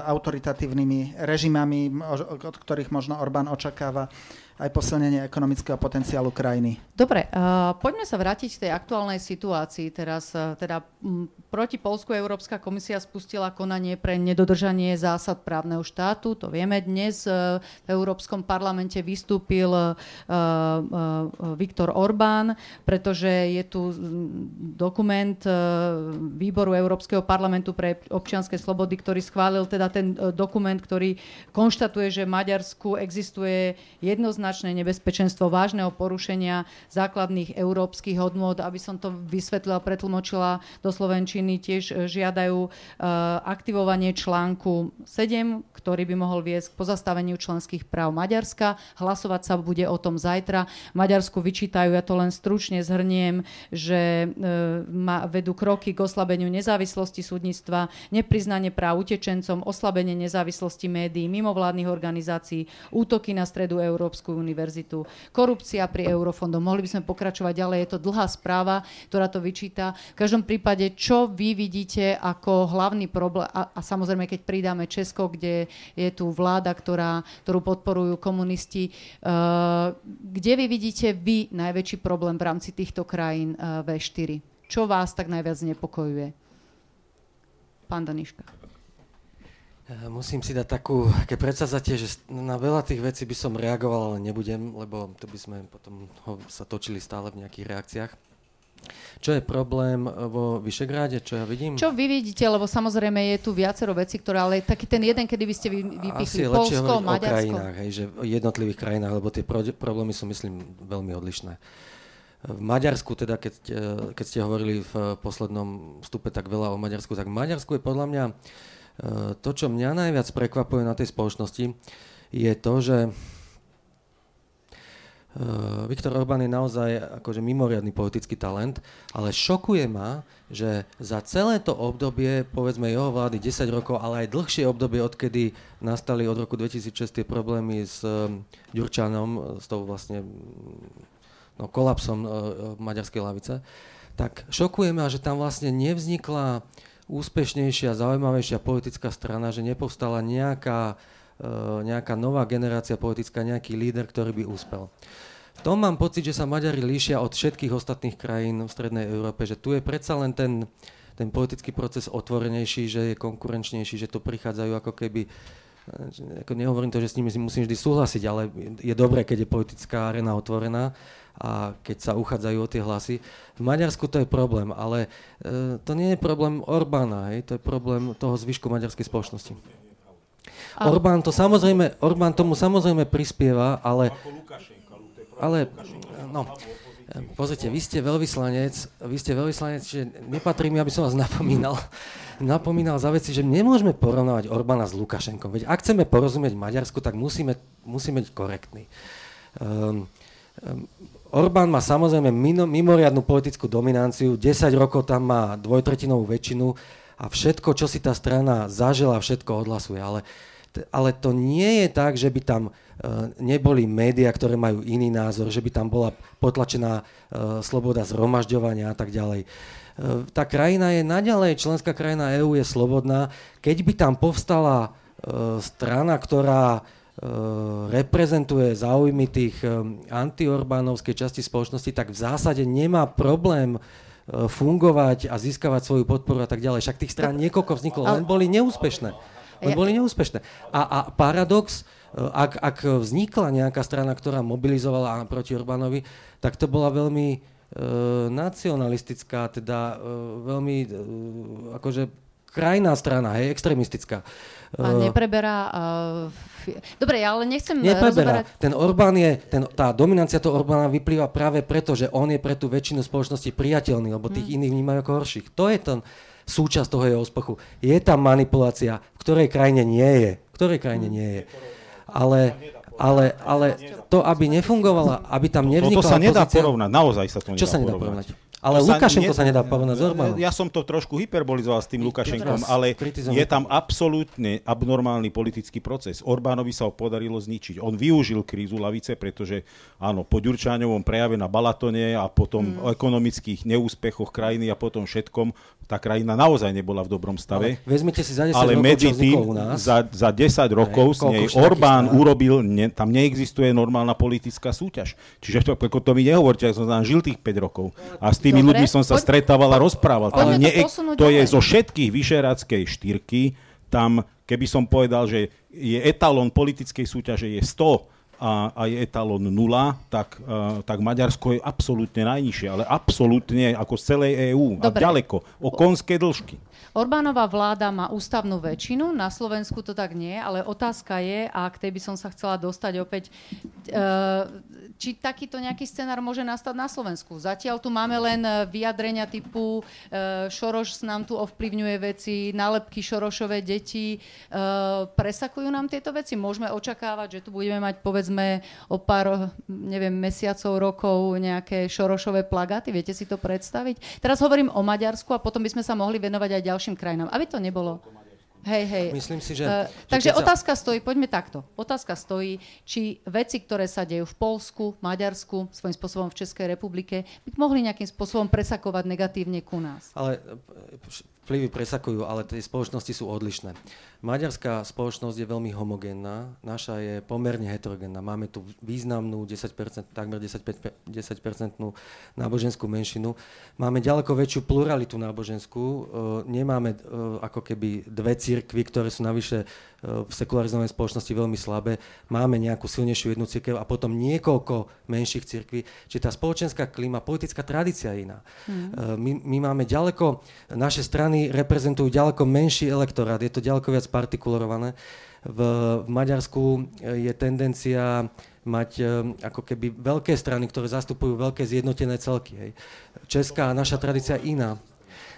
autoritatívnymi režimami, od ktorých možno Orbán očakáva aj posilnenie ekonomického potenciálu krajiny. Dobre, uh, poďme sa vrátiť k tej aktuálnej situácii. Teraz uh, teda m, proti Polsku Európska komisia spustila konanie pre nedodržanie zásad právneho štátu. To vieme dnes. Uh, v Európskom parlamente vystúpil uh, uh, Viktor Orbán, pretože je tu dokument uh, výboru Európskeho parlamentu pre občianske slobody, ktorý schválil teda ten uh, dokument, ktorý konštatuje, že v Maďarsku existuje jednoznačne jednoznačné nebezpečenstvo vážneho porušenia základných európskych hodnôt. Aby som to vysvetlila, pretlmočila do Slovenčiny, tiež e, žiadajú e, aktivovanie článku 7, ktorý by mohol viesť k pozastaveniu členských práv Maďarska. Hlasovať sa bude o tom zajtra. Maďarsku vyčítajú, ja to len stručne zhrniem, že e, vedú kroky k oslabeniu nezávislosti súdnictva, nepriznanie práv utečencom, oslabenie nezávislosti médií, mimovládnych organizácií, útoky na stredu Európsku univerzitu, korupcia pri eurofondom. Mohli by sme pokračovať ďalej, je to dlhá správa, ktorá to vyčíta. V každom prípade, čo vy vidíte ako hlavný problém, a, a samozrejme, keď pridáme Česko, kde je tu vláda, ktorá, ktorú podporujú komunisti, uh, kde vy vidíte vy najväčší problém v rámci týchto krajín uh, V4? Čo vás tak najviac znepokojuje? Pán Daniška. Eh, musím si dať takú, keď predsazate, že na veľa tých vecí by som reagoval, ale nebudem, lebo to by sme potom ho sa točili stále v nejakých reakciách. Čo je problém vo Vyšegráde, čo ja vidím? Čo vy vidíte, lebo samozrejme je tu viacero vecí, ktoré, ale taký ten jeden, kedy by ste vypichli Asi Polsko, Maďarsko. o krajinách, hej, že o jednotlivých krajinách, lebo tie pro- problémy sú, myslím, veľmi odlišné. V Maďarsku, teda keď, eh, keď ste hovorili v poslednom vstupe tak veľa o Maďarsku, tak v Maďarsku je podľa mňa Eh, to, čo mňa najviac prekvapuje na tej spoločnosti, je to, že eh, Viktor Orbán je naozaj akože mimoriadný politický talent, ale šokuje ma, že za celé to obdobie, povedzme jeho vlády 10 rokov, ale aj dlhšie obdobie, odkedy nastali od roku 2006 tie problémy s Ďurčanom, s tou vlastne no, kolapsom uh, maďarskej lavice, tak šokuje ma, že tam vlastne nevznikla úspešnejšia, zaujímavejšia politická strana, že nepovstala nejaká, e, nejaká nová generácia politická, nejaký líder, ktorý by úspel. V tom mám pocit, že sa Maďari líšia od všetkých ostatných krajín v Strednej Európe, že tu je predsa len ten, ten politický proces otvorenejší, že je konkurenčnejší, že tu prichádzajú ako keby e, ako nehovorím to, že s nimi musím vždy súhlasiť, ale je dobré, keď je politická arena otvorená, a keď sa uchádzajú o tie hlasy. V Maďarsku to je problém, ale e, to nie je problém Orbána, hej, to je problém toho zvyšku maďarskej spoločnosti. A... Orbán, to samozrejme, Orbán tomu samozrejme prispieva, ale... Ale, no, pozrite, vy ste veľvyslanec, vy ste veľvyslanec, že nepatrí mi, aby som vás napomínal, napomínal za veci, že nemôžeme porovnávať Orbána s Lukašenkom. Veď ak chceme porozumieť Maďarsku, tak musíme, musíme byť korektní. Um, um, Orbán má samozrejme mimoriadnú politickú dominanciu, 10 rokov tam má dvojtretinovú väčšinu a všetko, čo si tá strana zažila, všetko odhlasuje. Ale, ale to nie je tak, že by tam uh, neboli médiá, ktoré majú iný názor, že by tam bola potlačená uh, sloboda zhromažďovania a tak ďalej. Uh, tá krajina je naďalej, členská krajina EÚ je slobodná. Keď by tam povstala strana, ktorá reprezentuje záujmy tých antiorbánovskej časti spoločnosti, tak v zásade nemá problém fungovať a získavať svoju podporu a tak ďalej. Však tých strán niekoľko vzniklo, len boli neúspešné. Len boli neúspešné. A, a paradox, ak, ak vznikla nejaká strana, ktorá mobilizovala proti Orbánovi, tak to bola veľmi e, nacionalistická, teda e, veľmi e, akože krajná strana, hej, extremistická. A nepreberá... Uh, Dobre, ja ale nechcem Nepreberá. Rozoberať... Ten Orbán je, ten, tá dominancia toho Orbána vyplýva práve preto, že on je pre tú väčšinu spoločnosti priateľný, lebo tých hmm. iných vnímajú ako horších. To je ten súčasť toho jeho ospochu. Je tam manipulácia, v ktorej krajine nie je. V ktorej krajine nie je. Ale, ale, ale to, aby nefungovala, aby tam nevznikla To, to sa nedá pozícia... porovnať, naozaj sa to nedá Čo sa nedá porovnať? Ale Lukašenko sa, ne, sa nedá porovnať s Orbánom. Ja som to trošku hyperbolizoval s tým Lukašenkom, ale je tam absolútne abnormálny politický proces. Orbánovi sa ho podarilo zničiť. On využil krízu lavice, pretože áno, po Ďurčáňovom prejave na Balatone a potom hmm. o ekonomických neúspechoch krajiny a potom všetkom, tá krajina naozaj nebola v dobrom stave. Ale vezmite si za 10 ale rokov, medzi tým, za, za 10 rokov s nej Orbán urobil, ne, tam neexistuje normálna politická súťaž. Čiže to, ako to mi nehovorte, ja som tam žil tých 5 rokov. A s tými tými ľuďmi som sa poď, stretával a rozprával. Ale nie, to, to je zo všetkých vyšeráckej štyrky, tam, keby som povedal, že je etalón politickej súťaže je 100 a, a je etalón 0, tak, uh, tak Maďarsko je absolútne najnižšie, ale absolútne ako z celej EÚ a ďaleko, o konské dĺžky. Orbánová vláda má ústavnú väčšinu, na Slovensku to tak nie, ale otázka je, a k tej by som sa chcela dostať opäť, uh, či takýto nejaký scenár môže nastať na Slovensku. Zatiaľ tu máme len e, vyjadrenia typu uh, Šoroš nám tu ovplyvňuje veci, nálepky Šorošové deti. Uh, presakujú nám tieto veci? Môžeme očakávať, že tu budeme mať povedzme o pár, neviem, mesiacov, rokov nejaké Šorošové plagáty? Viete si to predstaviť? Teraz hovorím o Maďarsku a potom by sme sa mohli venovať aj ďalším krajinám. Aby to nebolo Hej, hej. Myslím si, že... Uh, že takže sa... otázka stojí, poďme takto. Otázka stojí, či veci, ktoré sa dejú v Polsku, Maďarsku, svojím spôsobom v Českej republike, by mohli nejakým spôsobom presakovať negatívne ku nás. Ale vplyvy presakujú, ale tie spoločnosti sú odlišné. Maďarská spoločnosť je veľmi homogénna, naša je pomerne heterogénna. Máme tu významnú 10%, takmer 10%, 10% náboženskú menšinu. Máme ďaleko väčšiu pluralitu náboženskú. E, nemáme e, ako keby dve církvy, ktoré sú navyše v sekularizovanej spoločnosti veľmi slabé. Máme nejakú silnejšiu jednu církev a potom niekoľko menších církví. Čiže tá spoločenská klíma, politická tradícia je iná. Mm. My, my máme ďaleko, naše strany reprezentujú ďaleko menší elektorát, je to ďaleko viac partikularované. V, v Maďarsku je tendencia mať e, ako keby veľké strany, ktoré zastupujú veľké zjednotené celky. Hej. Česká naša tradícia iná.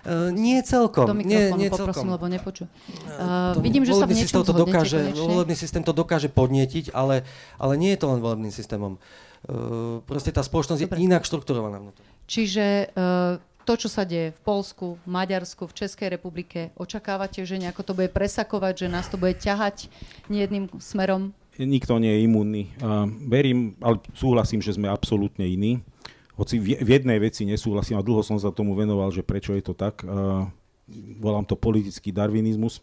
Uh, nie celkom. Do nie, nie poprosím, celkom. lebo nepoču. Uh, vidím, že sa v niečom to dokáže, Volebný systém to dokáže podnietiť, ale, ale nie je to len volebným systémom. Uh, proste tá spoločnosť Dobre. je inak štrukturovaná. Čiže uh, to, čo sa deje v Polsku, v Maďarsku, v Českej republike, očakávate, že nejako to bude presakovať, že nás to bude ťahať nejedným smerom? Nikto nie je imunný. Uh, verím, ale súhlasím, že sme absolútne iní hoci v jednej veci nesúhlasím a dlho som sa tomu venoval, že prečo je to tak, volám to politický darwinizmus.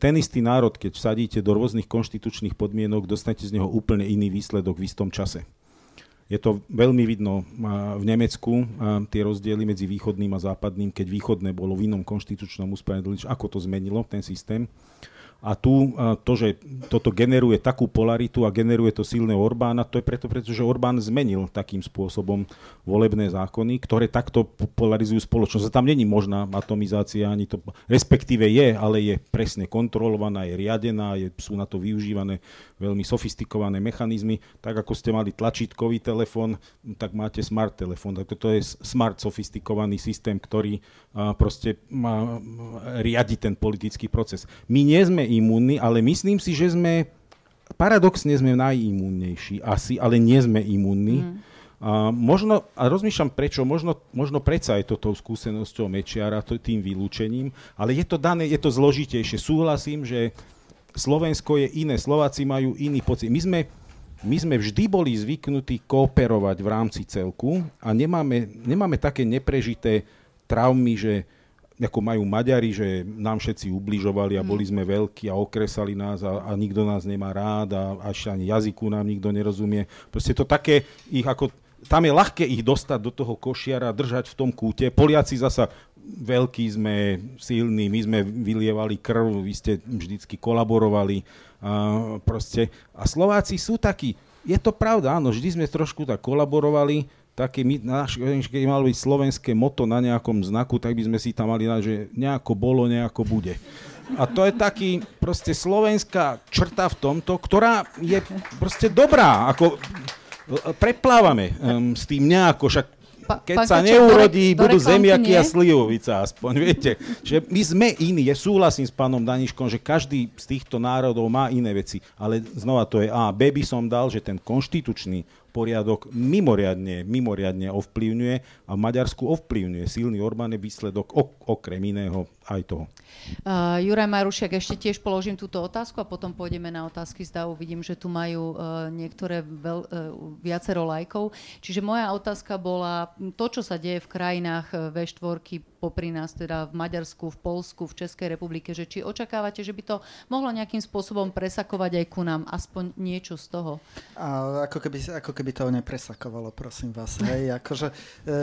Ten istý národ, keď vsadíte do rôznych konštitučných podmienok, dostanete z neho úplne iný výsledok v istom čase. Je to veľmi vidno v Nemecku, tie rozdiely medzi východným a západným, keď východné bolo v inom konštitučnom usporiadaní, ako to zmenilo ten systém. A tu to, že toto generuje takú polaritu a generuje to silného Orbána, to je preto, pretože Orbán zmenil takým spôsobom volebné zákony, ktoré takto polarizujú spoločnosť. A tam není možná atomizácia, ani to, respektíve je, ale je presne kontrolovaná, je riadená, je, sú na to využívané veľmi sofistikované mechanizmy. Tak ako ste mali tlačítkový telefón, tak máte smart telefón. Tak toto je smart sofistikovaný systém, ktorý proste má, riadi ten politický proces. My nie sme imúnni, ale myslím si, že sme, paradoxne sme najimúnnejší asi, ale nie sme imúnni. Mm. A možno, a rozmýšľam prečo, možno, možno predsa je to tou skúsenosťou Mečiara, to, tým vylúčením, ale je to dané, je to zložitejšie. Súhlasím, že Slovensko je iné, Slováci majú iný pocit. My sme, my sme vždy boli zvyknutí kooperovať v rámci celku a nemáme, nemáme také neprežité traumy, že ako majú Maďari, že nám všetci ubližovali a boli sme veľkí a okresali nás a, a nikto nás nemá rád a až ani jazyku nám nikto nerozumie. Proste to také ich ako tam je ľahké ich dostať do toho košiara, držať v tom kúte. Poliaci zasa veľkí sme, silní, my sme vylievali krv, vy ste vždycky kolaborovali. A, proste. a Slováci sú takí, je to pravda, áno, vždy sme trošku tak kolaborovali, také my, naš, keď malo byť slovenské moto na nejakom znaku, tak by sme si tam mali dať, že nejako bolo, nejako bude. A to je taký proste slovenská črta v tomto, ktorá je proste dobrá. Ako, preplávame um, s tým nejako, však keď sa neurodí, do, budú zemiaky a slivovica aspoň, viete. Že my sme iní, ja súhlasím s pánom Daniškom, že každý z týchto národov má iné veci, ale znova to je A. B by som dal, že ten konštitučný poriadok mimoriadne, mimoriadne ovplyvňuje a v Maďarsku ovplyvňuje. Silný Orbán je výsledok ok, okrem iného aj toho. Uh, Juraj Marušiak, ešte tiež položím túto otázku a potom pôjdeme na otázky z DAO. Vidím, že tu majú uh, niektoré veľ, uh, viacero lajkov. Čiže moja otázka bola, to, čo sa deje v krajinách V4, popri nás teda v Maďarsku, v Polsku, v Českej republike, že či očakávate, že by to mohlo nejakým spôsobom presakovať aj ku nám, aspoň niečo z toho? A ako, keby, ako keby to nepresakovalo, prosím vás. Hej, akože, e,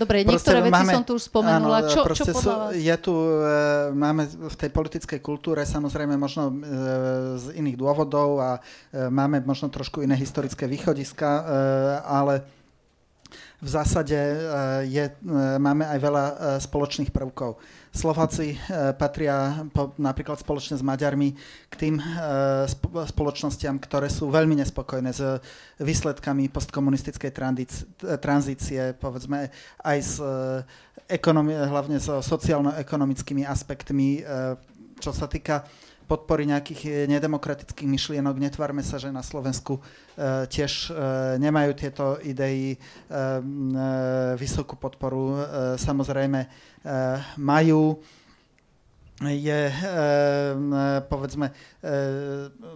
Dobre, niektoré veci máme, som tu už spomenula. Áno, čo, čo podľa sú, vás? Je tu, e, máme v tej politickej kultúre samozrejme možno e, z iných dôvodov a e, máme možno trošku iné historické východiska, e, ale v zásade e, je, e, máme aj veľa e, spoločných prvkov. Slováci patria po, napríklad spoločne s Maďarmi k tým spoločnostiam, ktoré sú veľmi nespokojné s výsledkami postkomunistickej tranzície, povedzme aj s ekonomi- hlavne so sociálno-ekonomickými aspektmi, čo sa týka podpory nejakých eh, nedemokratických myšlienok. Netvárme sa, že na Slovensku uh, tiež uh, nemajú tieto idei vysokú podporu. Samozrejme majú je, povedzme,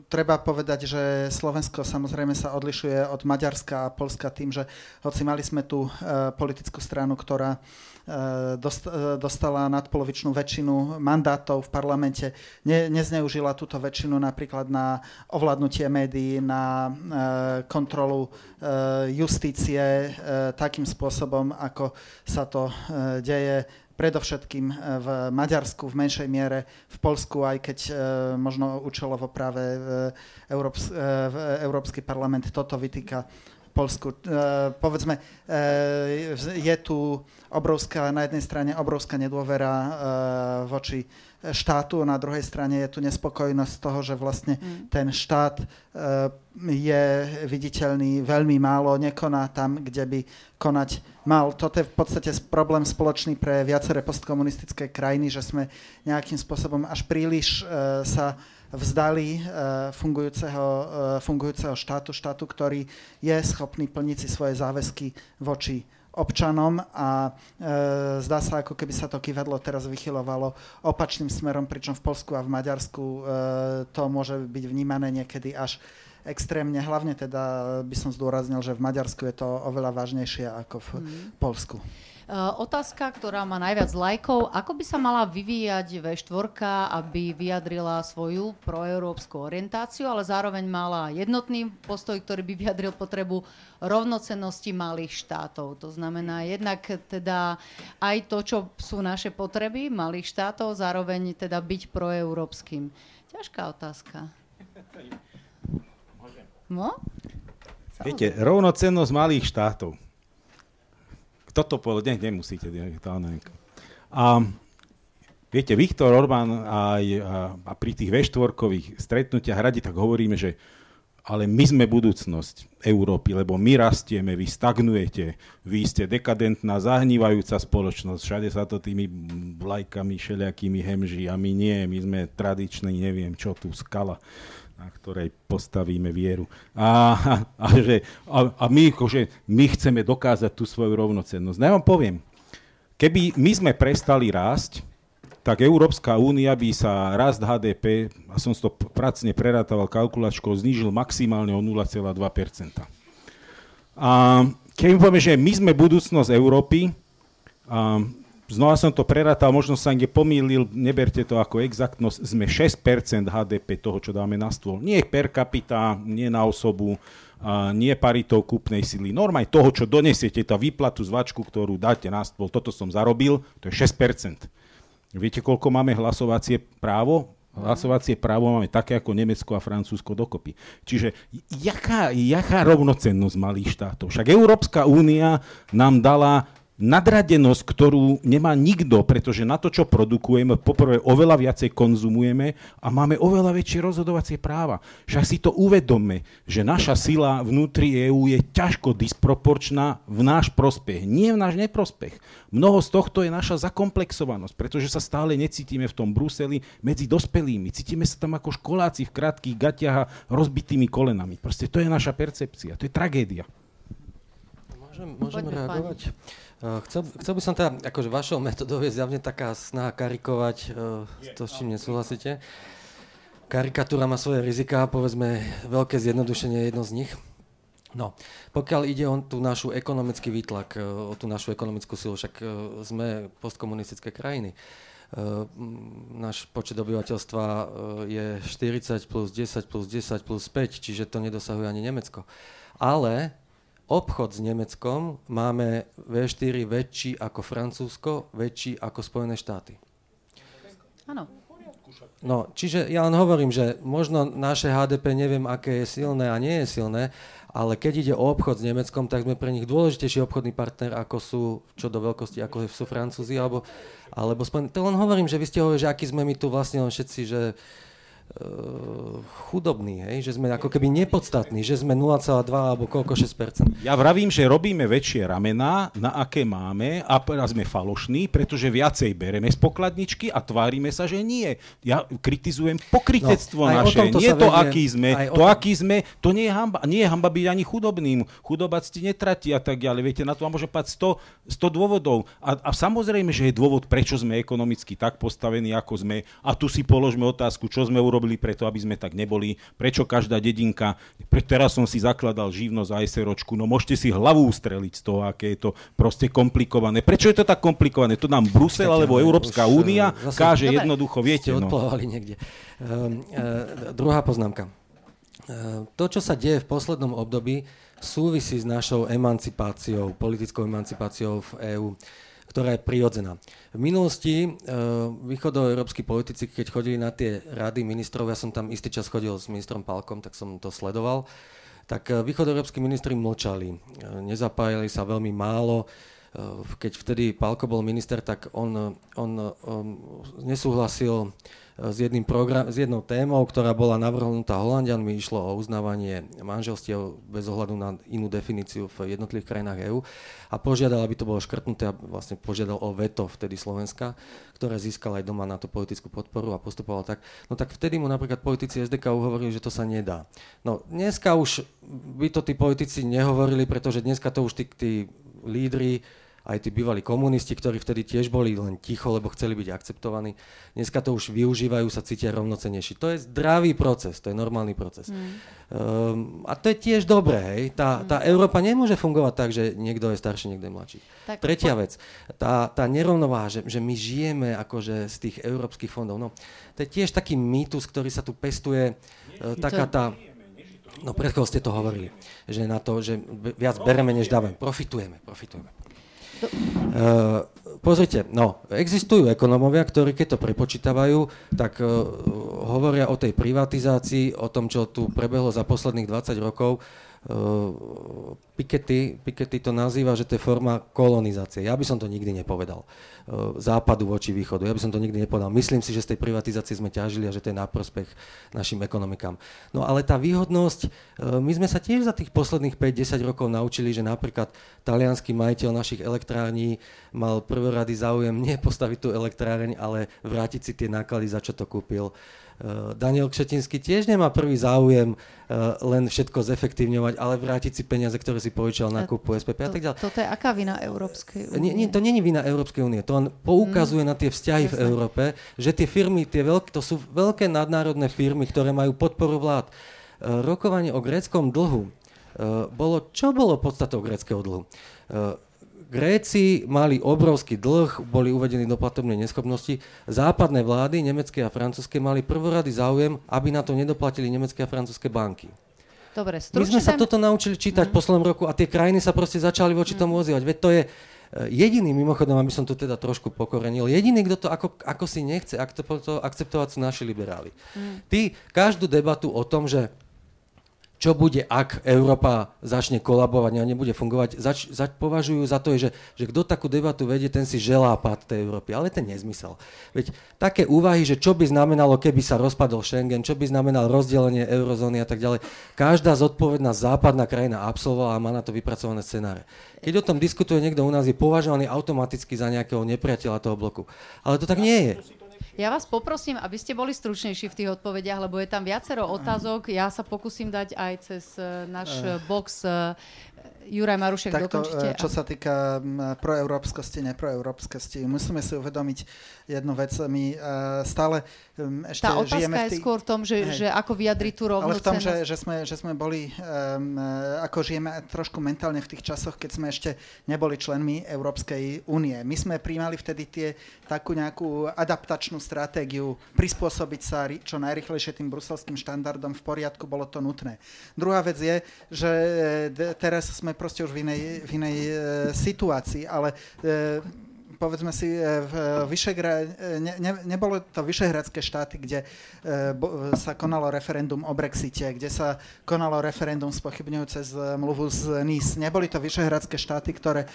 treba povedať, že Slovensko samozrejme sa odlišuje od Maďarska a Polska tým, že hoci mali sme tú politickú stranu, ktorá Eh, eh, dostala nadpolovičnú väčšinu mandátov v parlamente, ne, nezneužila túto väčšinu napríklad na ovládnutie médií, na eh, kontrolu justície takým spôsobom, ako sa to deje predovšetkým v Maďarsku v menšej miere, v Polsku, aj keď e, možno účelovo práve e, Európs, e, Európsky parlament toto vytýka Polsku. E, povedzme, e, je tu obrovská, na jednej strane obrovská nedôvera e, voči štátu, na druhej strane je tu nespokojnosť z toho, že vlastne mm. ten štát je viditeľný veľmi málo, nekoná tam, kde by konať mal. Toto je v podstate problém spoločný pre viaceré postkomunistické krajiny, že sme nejakým spôsobom až príliš sa vzdali uh, fungujúceho, uh, fungujúceho štátu, štátu, ktorý je schopný plniť si svoje záväzky voči občanom a e, zdá sa, ako keby sa to kývadlo teraz vychylovalo opačným smerom, pričom v Polsku a v Maďarsku e, to môže byť vnímané niekedy až extrémne. Hlavne teda by som zdôraznil, že v Maďarsku je to oveľa vážnejšie ako v mm. Polsku. Eh, otázka, ktorá má najviac lajkov. Ako by sa mala vyvíjať V4, aby vyjadrila svoju proeurópsku orientáciu, ale zároveň mala jednotný postoj, ktorý by vyjadril potrebu rovnocennosti malých štátov. To znamená jednak teda aj to, čo sú naše potreby malých štátov, zároveň teda byť proeurópskym. Ťažká otázka. No? Viete, rovnocennosť malých štátov toto povedal, ne, nemusíte. A viete, Viktor Orbán aj, a, a pri tých V4 stretnutiach radi tak hovoríme, že ale my sme budúcnosť Európy, lebo my rastieme, vy stagnujete, vy ste dekadentná, zahnívajúca spoločnosť, všade sa to tými vlajkami všelijakými hemží a my nie, my sme tradiční, neviem čo tu, skala na ktorej postavíme vieru. A, a, že, a, a my, akože, my chceme dokázať tú svoju rovnocennosť. No ja vám poviem, keby my sme prestali rásť, tak Európska únia by sa rast HDP, a som to pracne prerátával kalkulačkou, znížil maximálne o 0,2%. A keď mi povieme, že my sme budúcnosť Európy, a znova som to prerátal, možno sa niekde pomýlil, neberte to ako exaktnosť, sme 6% HDP toho, čo dáme na stôl. Nie per capita, nie na osobu, nie paritou kúpnej sily. Normálne toho, čo donesiete, tá výplatu zvačku, ktorú dáte na stôl, toto som zarobil, to je 6%. Viete, koľko máme hlasovacie právo? Hlasovacie právo máme také ako Nemecko a Francúzsko dokopy. Čiže jaká, jaká rovnocennosť malých štátov? Však Európska únia nám dala nadradenosť, ktorú nemá nikto, pretože na to, čo produkujeme, poprvé oveľa viacej konzumujeme a máme oveľa väčšie rozhodovacie práva. Však si to uvedomme, že naša sila vnútri EÚ je ťažko disproporčná v náš prospech, nie v náš neprospech. Mnoho z tohto je naša zakomplexovanosť, pretože sa stále necítime v tom Bruseli medzi dospelými. Cítime sa tam ako školáci v krátkých gatiach a rozbitými kolenami. Proste to je naša percepcia, to je tragédia. Môžem, môžem reagovať? Pani. Eh, chcel, chcel by som teda, akože vašou metodou je zjavne taká snaha karikovať uh, to, s čím nesúhlasíte. Karikatúra má svoje rizika, povedzme, veľké zjednodušenie je jedno z nich. No, pokiaľ ide o tú našu ekonomický výtlak, eh, o tú našu ekonomickú silu, však sme postkomunistické krajiny. Náš počet obyvateľstva je 40 plus 10 plus 10 plus 5, čiže to nedosahuje ani Nemecko. Ale obchod s Nemeckom máme V4 väčší ako Francúzsko, väčší ako Spojené štáty. Áno. No, čiže ja len hovorím, že možno naše HDP neviem, aké je silné a nie je silné, ale keď ide o obchod s Nemeckom, tak sme pre nich dôležitejší obchodný partner, ako sú, čo do veľkosti, ako sú Francúzi, alebo, alebo Spojené. To len hovorím, že vy ste hovorili, že aký sme my tu vlastne len všetci, že uh, chudobní, hej? že sme ako keby nepodstatní, že sme 0,2 alebo koľko 6%. Ja vravím, že robíme väčšie ramená, na aké máme a sme falošní, pretože viacej bereme z pokladničky a tvárime sa, že nie. Ja kritizujem pokritectvo no, naše, nie to, vedie, aký sme. To, tom... aký sme, to nie je hamba. Nie je hamba byť ani chudobným. Chudoba ti netratí a tak ďalej. Viete, na to vám môže pať 100, 100 dôvodov. A, a samozrejme, že je dôvod, prečo sme ekonomicky tak postavení, ako sme. A tu si položme otázku, čo sme urobili urobili preto, aby sme tak neboli, prečo každá dedinka, pre, teraz som si zakladal živnosť a SROčku, no môžete si hlavu ustreliť z toho, aké je to proste komplikované. Prečo je to tak komplikované? To nám Brusel alebo Európska únia zase, káže dobre, jednoducho, viete. Ste no. niekde. Uh, uh, druhá poznámka. Uh, to, čo sa deje v poslednom období, súvisí s našou emancipáciou, politickou emancipáciou v EÚ ktorá je prirodzená. V minulosti uh, východoeurópsky politici, keď chodili na tie rady ministrov, ja som tam istý čas chodil s ministrom Palkom, tak som to sledoval, tak uh, východoeurópsky ministri mlčali, uh, nezapájali sa veľmi málo. Uh, keď vtedy Palko bol minister, tak on, on um, nesúhlasil s, jedným program, s jednou témou, ktorá bola navrhnutá Holandianmi. Išlo o uznávanie manželstiev bez ohľadu na inú definíciu v jednotlivých krajinách EÚ a požiadal, aby to bolo škrtnuté a vlastne požiadal o veto vtedy Slovenska, ktoré získal aj doma na tú politickú podporu a postupoval tak. No tak vtedy mu napríklad politici SDK hovorili, že to sa nedá. No dneska už by to tí politici nehovorili, pretože dneska to už tí, tí lídry aj tí bývalí komunisti, ktorí vtedy tiež boli len ticho, lebo chceli byť akceptovaní. Dneska to už využívajú, sa cítia rovnocenejší. To je zdravý proces, to je normálny proces. Mm. Um, a to je tiež dobré, hej. Tá, mm. tá Európa nemôže fungovať tak, že niekto je starší, niekto je mladší. Tak, Tretia po... vec, tá, tá nerovnováha, že, že my žijeme akože z tých európskych fondov, no to je tiež taký mýtus, ktorý sa tu pestuje, uh, taká tá... No predkoho ste to hovorili, že na to, že viac bereme, než dávame. Profitujeme, profitujeme. Uh, pozrite, no, existujú ekonómovia, ktorí keď to prepočítavajú, tak uh, hovoria o tej privatizácii, o tom, čo tu prebehlo za posledných 20 rokov, Uh, Piketty, Piketty to nazýva, že to je forma kolonizácie. Ja by som to nikdy nepovedal. Uh, západu voči východu. Ja by som to nikdy nepovedal. Myslím si, že z tej privatizácie sme ťažili a že to je na prospech našim ekonomikám. No ale tá výhodnosť, uh, my sme sa tiež za tých posledných 5-10 rokov naučili, že napríklad talianský majiteľ našich elektrární mal prvorady záujem nie postaviť tú elektráreň, ale vrátiť si tie náklady, za čo to kúpil. Eh, Daniel Kšetinský tiež nemá prvý záujem eh, len všetko zefektívňovať, ale vrátiť si peniaze, ktoré si požičal na kúpu SPP a tak ďalej. Toto je aká vina Európskej únie? Nie, nie, to není vina Európskej únie, to on poukazuje mm. na tie vzťahy Jasne. v Európe, že tie firmy, tie veľké, to sú veľké nadnárodné firmy, ktoré majú podporu vlád. Eh, rokovanie o gréckom dlhu bolo, čo bolo podstatou gréckého dlhu? Gréci mali obrovský dlh, boli uvedení do platobnej neschopnosti. Západné vlády, nemecké a francúzske, mali prvorady záujem, aby na to nedoplatili nemecké a francúzske banky. Dobre, My sme sa toto naučili čítať mm. v poslednom roku a tie krajiny sa proste začali voči mm. tomu ozývať. Veď to je e, jediný, mimochodom, aby som to teda trošku pokorenil, jediný, kto to ako, ako si nechce akceptovať, sú naši liberáli. Mm. Ty každú debatu o tom, že čo bude, ak Európa začne kolabovať a nebude fungovať, zač, zač, považujú za to, že, že kto takú debatu vedie, ten si želá pád tej Európy. Ale ten nezmysel. Veď také úvahy, že čo by znamenalo, keby sa rozpadol Schengen, čo by znamenalo rozdelenie eurozóny a tak ďalej, každá zodpovedná západná krajina absolvovala a má na to vypracované scenáre. Keď o tom diskutuje niekto u nás, je považovaný automaticky za nejakého nepriateľa toho bloku. Ale to tak nie je. Ja vás poprosím, aby ste boli stručnejší v tých odpovediach, lebo je tam viacero otázok. Ja sa pokúsim dať aj cez eh, náš box eh, Juraj Marušek, Takto, dokončite. Čo sa týka proeurópskosti, neproeurópskosti, musíme si uvedomiť jednu vec. My stále ešte Tá otázka žijeme je tý... skôr v tom, že, že ako vyjadriť tú rovnú Ale v tom, že, že, sme, že sme boli, um, ako žijeme trošku mentálne v tých časoch, keď sme ešte neboli členmi Európskej únie. My sme príjmali vtedy tie takú nejakú adaptačnú stratégiu, prispôsobiť sa čo najrychlejšie tým bruselským štandardom, v poriadku, bolo to nutné. Druhá vec je, že teraz sme proste už v inej, v inej e, situácii, ale e, povedzme si, e, v Vyšegra, ne, ne, nebolo to vyšehradské štáty, kde sa konalo referendum o Brexite, kde sa konalo referendum spochybňujúce zmluvu z NIS. Neboli to vyšehradské štáty, ktoré e,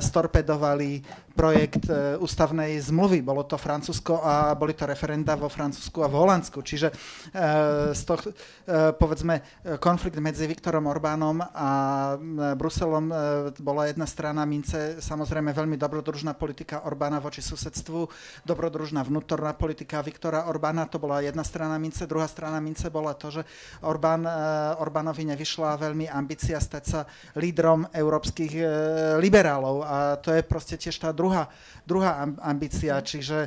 storpedovali projekt e, ústavnej zmluvy. Bolo to Francúzsko a boli to referenda vo Francúzsku a v Holandsku. Čiže e, z toho, e, povedzme, konflikt medzi Viktorom Orbánom a Bruselom bola jedna strana mince, samozrejme veľmi dobrodružná politika Orbána voči susedstvu, dobrodružná vnútorná politika Viktora Orbána, to bola jedna strana mince, druhá strana mince bola to, že Orbán, Orbánovi nevyšla veľmi ambícia stať sa lídrom európskych liberálov. A to je proste tiež tá druhá druhá, ambícia, čiže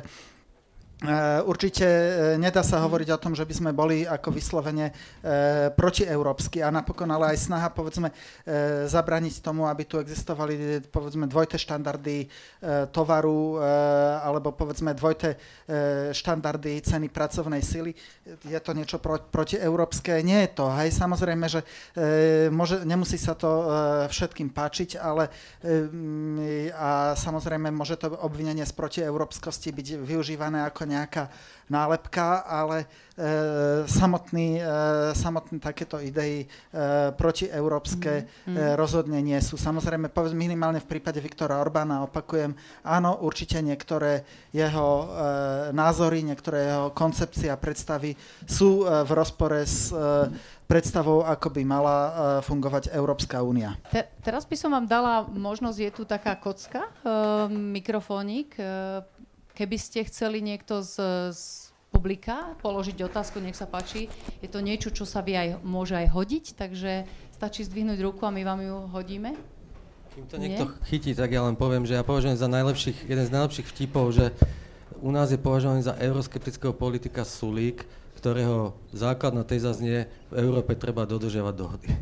určite eh, nedá sa hovoriť o tom, že by sme boli ako vyslovene e, protieurópsky a napokon ale aj snaha povedzme e, zabraniť tomu, aby tu existovali povedzme dvojité štandardy e, tovaru e, alebo povedzme dvojité e, štandardy ceny pracovnej sily. Je to niečo pro, protieurópske? Nie je to. Hej, samozrejme, že e, môže, nemusí sa to e, všetkým páčiť, ale e, a samozrejme môže to obvinenie z protieurópskosti byť využívané ako nejaká nálepka, ale e, samotný, e, samotné takéto idei e, protieurópske mm. E, rozhodne nie sú. Samozrejme, povedzme minimálne v prípade Viktora Orbána, opakujem, áno, určite niektoré jeho e, názory, niektoré jeho koncepcie a predstavy sú e, v rozpore s e, predstavou, ako by mala uh, fungovať Európska únia. Te, teraz by som vám dala možnosť, je tu taká kocka, uh, mikrofónik. Uh, Keby ste chceli niekto z, z publika položiť otázku, nech sa páči. Je to niečo, čo sa vie aj, môže aj hodiť, takže stačí zdvihnúť ruku a my vám ju hodíme. Kým to niekto Nie? chytí, tak ja len poviem, že ja považujem za najlepších, jeden z najlepších vtipov, že u nás je považovaný za euroskeptického politika Sulík, ktorého základná téza znie, v Európe treba dodržiavať dohody.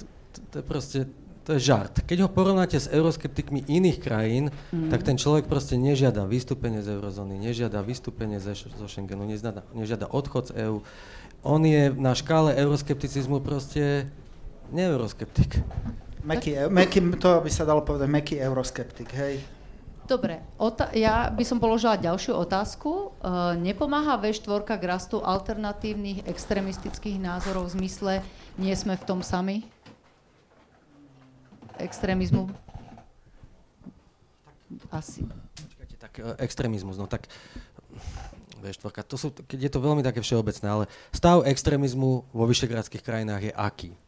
To, to, to je proste, to je žart. Keď ho porovnáte s euroskeptikmi iných krajín, mm. tak ten človek proste nežiada vystúpenie z eurozóny, nežiada vystúpenie zo, zo Schengenu, nežiada, nežiada odchod z EÚ. On je na škále euroskepticizmu proste neeuroskeptik. Meký, meký, to by sa dalo povedať meký euroskeptik, hej? Dobre, ota- ja by som položila ďalšiu otázku. Uh, nepomáha V4 k rastu alternatívnych extremistických názorov v zmysle nie sme v tom sami? Extrémizmu? Asi. Počkajte, tak e, extrémizmus, no tak V4, to sú, keď je to veľmi také všeobecné, ale stav extrémizmu vo vyšegrádskych krajinách je aký? E,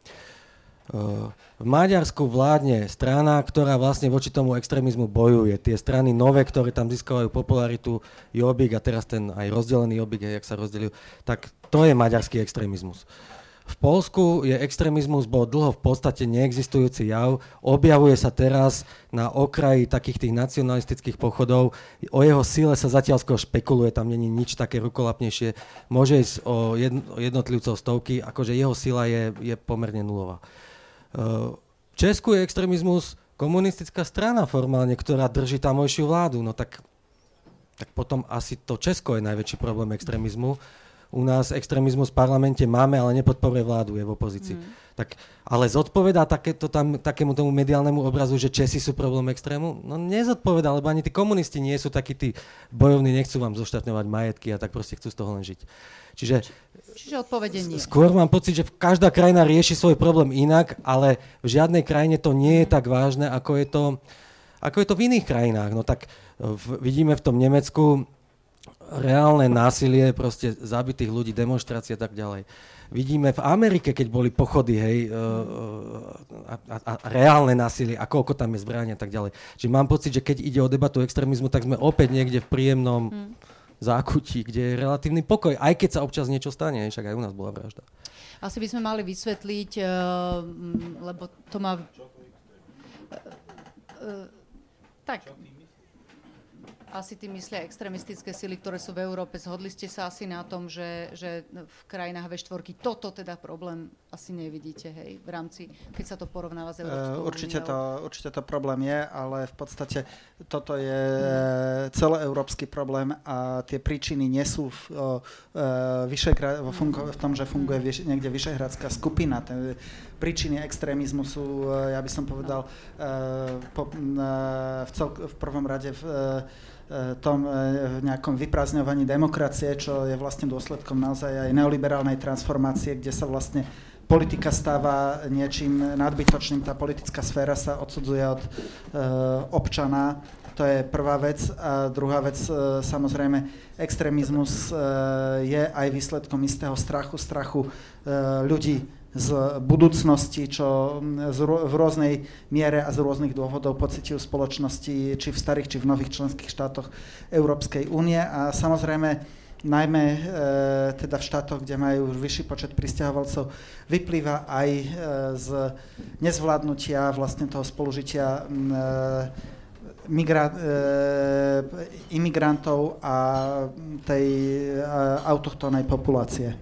v Maďarsku vládne strana, ktorá vlastne voči tomu extrémizmu bojuje. Tie strany nové, ktoré tam získavajú popularitu, Jobbik a teraz ten aj rozdelený Jobbik, jak sa rozdelil, tak to je maďarský extrémizmus. Uh, v Polsku je extrémizmus bol dlho v podstate neexistujúci jav. Objavuje sa teraz na okraji takých tých nacionalistických pochodov. O jeho síle sa zatiaľ skôr špekuluje, tam není nič také rukolapnejšie. Môže ísť o jednotlivcov stovky, akože jeho sila je, je pomerne nulová. V Česku je extrémizmus komunistická strana formálne, ktorá drží tamojšiu vládu. No tak, tak potom asi to Česko je najväčší problém extrémizmu. U nás extrémizmus v parlamente máme, ale nepodporuje vládu, je v opozícii. Mm. Tak, ale zodpovedá takéto tam, takému tomu mediálnemu obrazu, že Česi sú problém extrému? No nezodpovedá, lebo ani tí komunisti nie sú takí tí bojovní, nechcú vám zoštatňovať majetky a tak proste chcú z toho len žiť. Čiže, Čiže odpovede nie. Skôr mám pocit, že každá krajina rieši svoj problém inak, ale v žiadnej krajine to nie je tak vážne, ako je to, ako je to v iných krajinách. No tak v, vidíme v tom Nemecku reálne násilie, proste zabitých ľudí, demonstrácie a tak ďalej. Vidíme v Amerike, keď boli pochody, hej, e, e, a, a, a reálne násilie a koľko tam je zbrania a tak ďalej. Čiže mám pocit, že keď ide o debatu extrémizmu, tak sme opäť niekde v príjemnom hmm. zákutí, kde je relatívny pokoj, aj keď sa občas niečo stane, však aj u nás bola vražda. Asi by sme mali vysvetliť, uh, lebo to má... Uh, uh, tak, asi tým myslia extremistické sily, ktoré sú v Európe. Zhodli ste sa asi na tom, že, že v krajinách V4 toto teda problém asi nevidíte, hej, v rámci, keď sa to porovnáva s Európskou uh, určite to, určite to problém je, ale v podstate toto je hmm. celoeurópsky problém a tie príčiny nie sú v, uh, Vyšegra- v, fungo- v tom, že funguje vyš, niekde Vyšehradská skupina. Ten, príčiny extrémizmu sú, ja by som povedal, po, v, cel- v prvom rade v, E, tom e, nejakom vyprázdňovaní demokracie, čo je vlastne dôsledkom naozaj aj neoliberálnej transformácie, kde sa vlastne politika stáva niečím nadbytočným, tá politická sféra sa odsudzuje od e, občana. To je prvá vec. A druhá vec, e, samozrejme, extrémizmus e, je aj výsledkom istého strachu, strachu e, ľudí z budúcnosti, čo v rôznej miere a z rôznych dôvodov pocitujú spoločnosti, či v starých, či v nových členských štátoch Európskej únie. A samozrejme, najmä e, teda v štátoch, kde majú vyšší počet pristahovalcov, vyplýva aj e, z nezvládnutia vlastne toho spolužitia e, migra- e, imigrantov a tej e, autochtónnej populácie.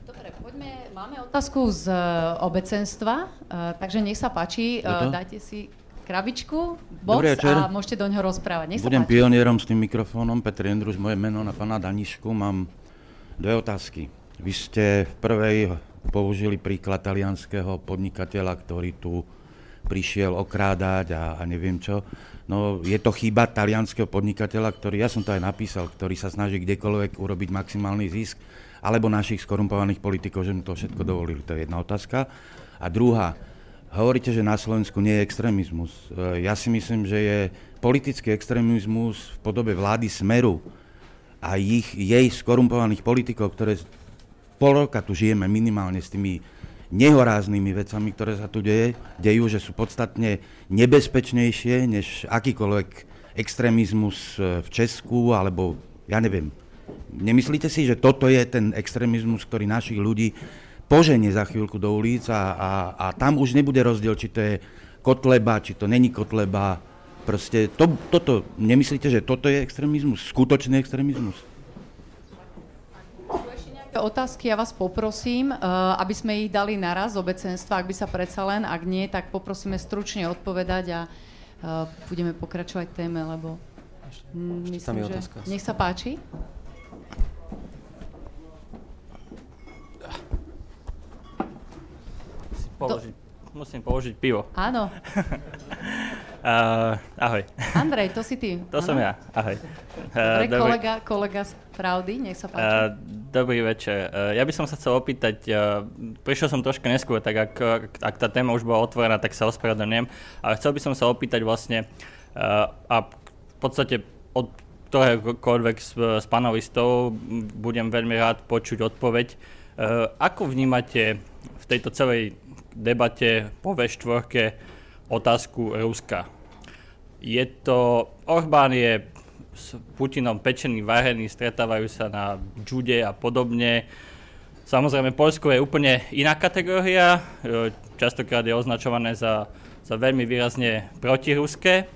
Máme otázku z e, obecenstva, uh, takže nech sa páči, uh, dajte si krabičku, box a môžete do ňoho rozprávať. Nech Budem pionierom s tým mikrofónom, Petr Jendruš, moje meno na pana Danišku. Mám dve otázky. Vy ste v prvej použili príklad talianského podnikateľa, ktorý tu prišiel okrádať a, a neviem čo. No je to chyba talianského podnikateľa, ktorý, ja som to aj napísal, ktorý sa snaží kdekoľvek urobiť maximálny zisk alebo našich skorumpovaných politikov, že mu to všetko dovolili. To je jedna otázka. A druhá, hovoríte, že na Slovensku nie je extrémizmus. E, ja si myslím, že je politický extrémizmus v podobe vlády Smeru a ich, jej skorumpovaných politikov, ktoré pol roka tu žijeme minimálne s tými nehoráznými vecami, ktoré sa tu deje, dejú, že sú podstatne nebezpečnejšie než akýkoľvek extrémizmus e, v Česku alebo ja neviem, Nemyslíte si, že toto je ten extrémizmus, ktorý našich ľudí poženie za chvíľku do ulic a, a, a tam už nebude rozdiel, či to je kotleba, či to není kotleba. Proste to, toto, nemyslíte, že toto je extrémizmus, skutočný extrémizmus? otázky, ja vás poprosím, uh, aby sme ich dali naraz z obecenstva, ak by sa predsa len, ak nie, tak poprosíme stručne odpovedať a uh, budeme pokračovať téme, lebo myslím, že... Nech sa páči. Položiť, to... musím položiť pivo. Áno. uh, ahoj. Andrej, to si ty. To ano? som ja, ahoj. Uh, dobrý, kolega, kolega z Pravdy, nech sa páči. Uh, dobrý večer. Uh, ja by som sa chcel opýtať, uh, prišiel som troška neskôr, tak ak, ak tá téma už bola otvorená, tak sa ospravedlňujem, ale chcel by som sa opýtať vlastne uh, a v podstate od ktoréhokoľvek z, z panelistov budem veľmi rád počuť odpoveď. Uh, ako vnímate v tejto celej debate po V4 otázku Ruska. Je to, Orbán je s Putinom pečený, varený, stretávajú sa na Jude a podobne. Samozrejme, Polsko je úplne iná kategória, e, častokrát je označované za, za veľmi výrazne protiruské.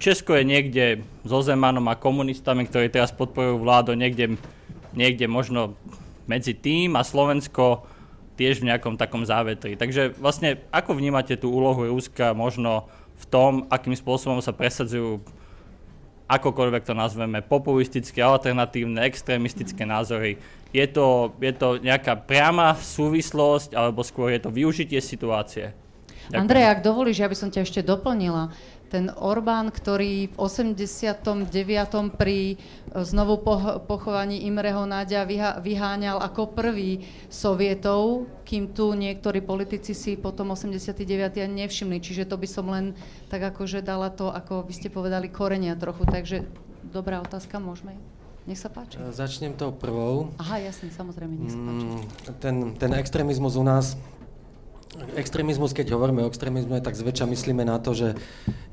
Česko je niekde so Zemanom a komunistami, ktorí teraz podporujú vládu, niekde, niekde možno medzi tým a Slovensko tiež v nejakom takom závetri. Takže vlastne ako vnímate tú úlohu Ruska možno v tom, akým spôsobom sa presadzujú akokoľvek to nazveme, populistické, alternatívne, extrémistické názory. Je to, je to nejaká priama súvislosť, alebo skôr je to využitie situácie? Ďakujem. Andrej, ak dovolíš, ja by som ťa ešte doplnila ten Orbán, ktorý v 89. pri e, znovu pochovaní Imreho Náďa vyháňal ako prvý sovietov, kým tu niektorí politici si potom 89. ani nevšimli. Čiže to by som len tak akože dala to, ako vy ste povedali, korenia trochu. Takže dobrá otázka, môžeme? Nech sa páči. E, začnem tou prvou. Aha, jasne, samozrejme, nech sa páči. Mm, ten, ten extrémizmus u nás extrémizmus, keď hovoríme o extrémizme, tak zväčša myslíme na to, že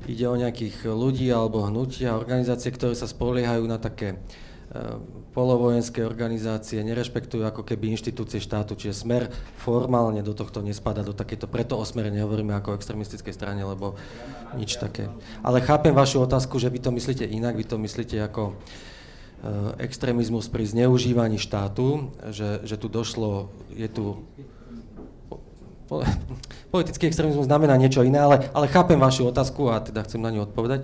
ide o nejakých ľudí alebo hnutia, organizácie, ktoré sa spoliehajú na také uh, polovojenské organizácie, nerešpektujú ako keby inštitúcie štátu, čiže smer formálne do tohto nespada, do takéto, preto o smere nehovoríme ako o extrémistickej strane, lebo nič také. Ale chápem vašu otázku, že vy to myslíte inak, vy to myslíte ako uh, extrémizmus pri zneužívaní štátu, že, že tu došlo, je tu politický extrémizmus znamená niečo iné, ale, ale chápem vašu otázku a teda chcem na ňu odpovedať.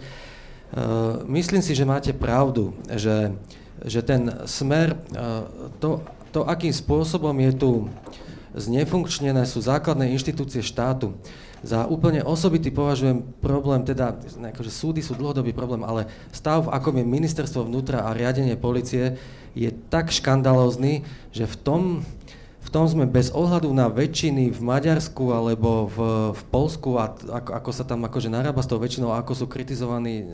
Uh, myslím si, že máte pravdu, že, že ten smer, uh, to, to, akým spôsobom je tu znefunkčnené sú základné inštitúcie štátu, za úplne osobitý považujem problém, teda akože súdy sú dlhodobý problém, ale stav, v akom je ministerstvo vnútra a riadenie policie, je tak škandalózny, že v tom, tom sme bez ohľadu na väčšiny v Maďarsku alebo v, v Polsku a ako, ako sa tam akože narába s tou väčšinou a ako sú kritizovaní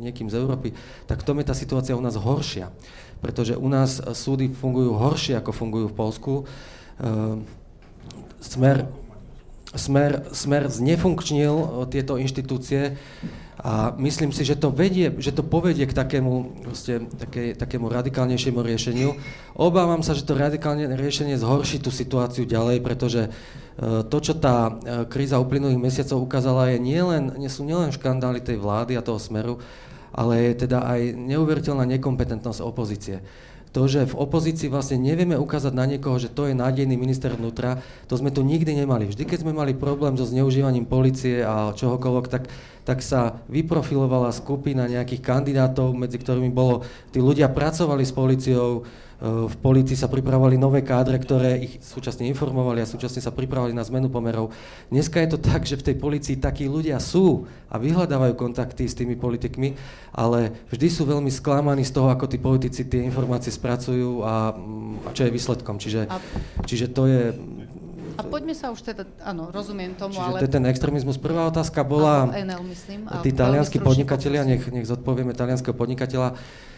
niekým z Európy, tak v tom je tá situácia u nás horšia. Pretože u nás súdy fungujú horšie, ako fungujú v Polsku. Ehm, smer, smer, smer znefunkčnil tieto inštitúcie a myslím si, že to, vedie, že to povedie k takému, proste, také, takému radikálnejšiemu riešeniu. Obávam sa, že to radikálne riešenie zhorší tú situáciu ďalej, pretože e, to, čo tá e, kríza uplynulých mesiacov ukázala, je nielen, nie sú nielen škandály tej vlády a toho smeru, ale je teda aj neuveriteľná nekompetentnosť opozície to, že v opozícii vlastne nevieme ukázať na niekoho, že to je nádejný minister vnútra, to sme tu nikdy nemali. Vždy, keď sme mali problém so zneužívaním policie a čohokoľvek, tak, tak sa vyprofilovala skupina nejakých kandidátov, medzi ktorými bolo, tí ľudia pracovali s policiou, v policii sa pripravovali nové kádre, ktoré ich súčasne informovali a súčasne sa pripravovali na zmenu pomerov. Dneska je to tak, že v tej policii takí ľudia sú a vyhľadávajú kontakty s tými politikmi, ale vždy sú veľmi sklamaní z toho, ako tí politici tie informácie spracujú a, a čo je výsledkom. Čiže, a... čiže to je a poďme sa už teda, áno, rozumiem tomu, Čiže ale... to je ten extrémizmus. Prvá otázka bola... NL, myslím. Tí talianskí podnikatelia, nech, nech zodpovieme talianského podnikateľa. Eh,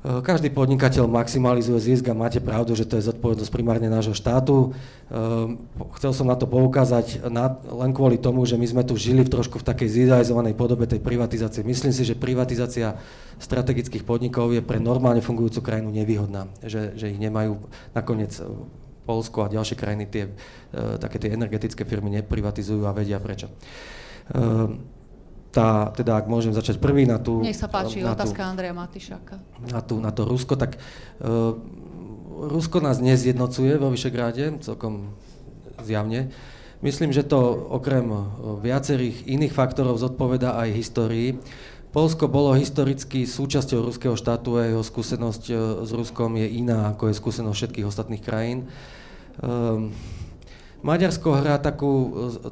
každý podnikateľ maximalizuje zisk a máte pravdu, že to je zodpovednosť primárne nášho štátu. Eh, chcel som na to poukázať len kvôli tomu, že my sme tu žili v trošku v takej zidealizovanej podobe tej privatizácie. Myslím si, že privatizácia strategických podnikov je pre normálne fungujúcu krajinu nevýhodná, že, že ich nemajú nakoniec eh, Polsko a ďalšie krajiny tie, také tie energetické firmy neprivatizujú a vedia prečo tá, teda ak môžem začať prvý na tú... Nech sa páči, na otázka tú, Andreja Matišáka. Na, tú, na to Rusko, tak uh, Rusko nás nezjednocuje vo Vyšegráde, celkom zjavne. Myslím, že to okrem viacerých iných faktorov zodpoveda aj histórii. Polsko bolo historicky súčasťou ruského štátu a jeho skúsenosť e, s Ruskom je iná, ako je skúsenosť všetkých ostatných krajín. Um, Maďarsko hrá takú,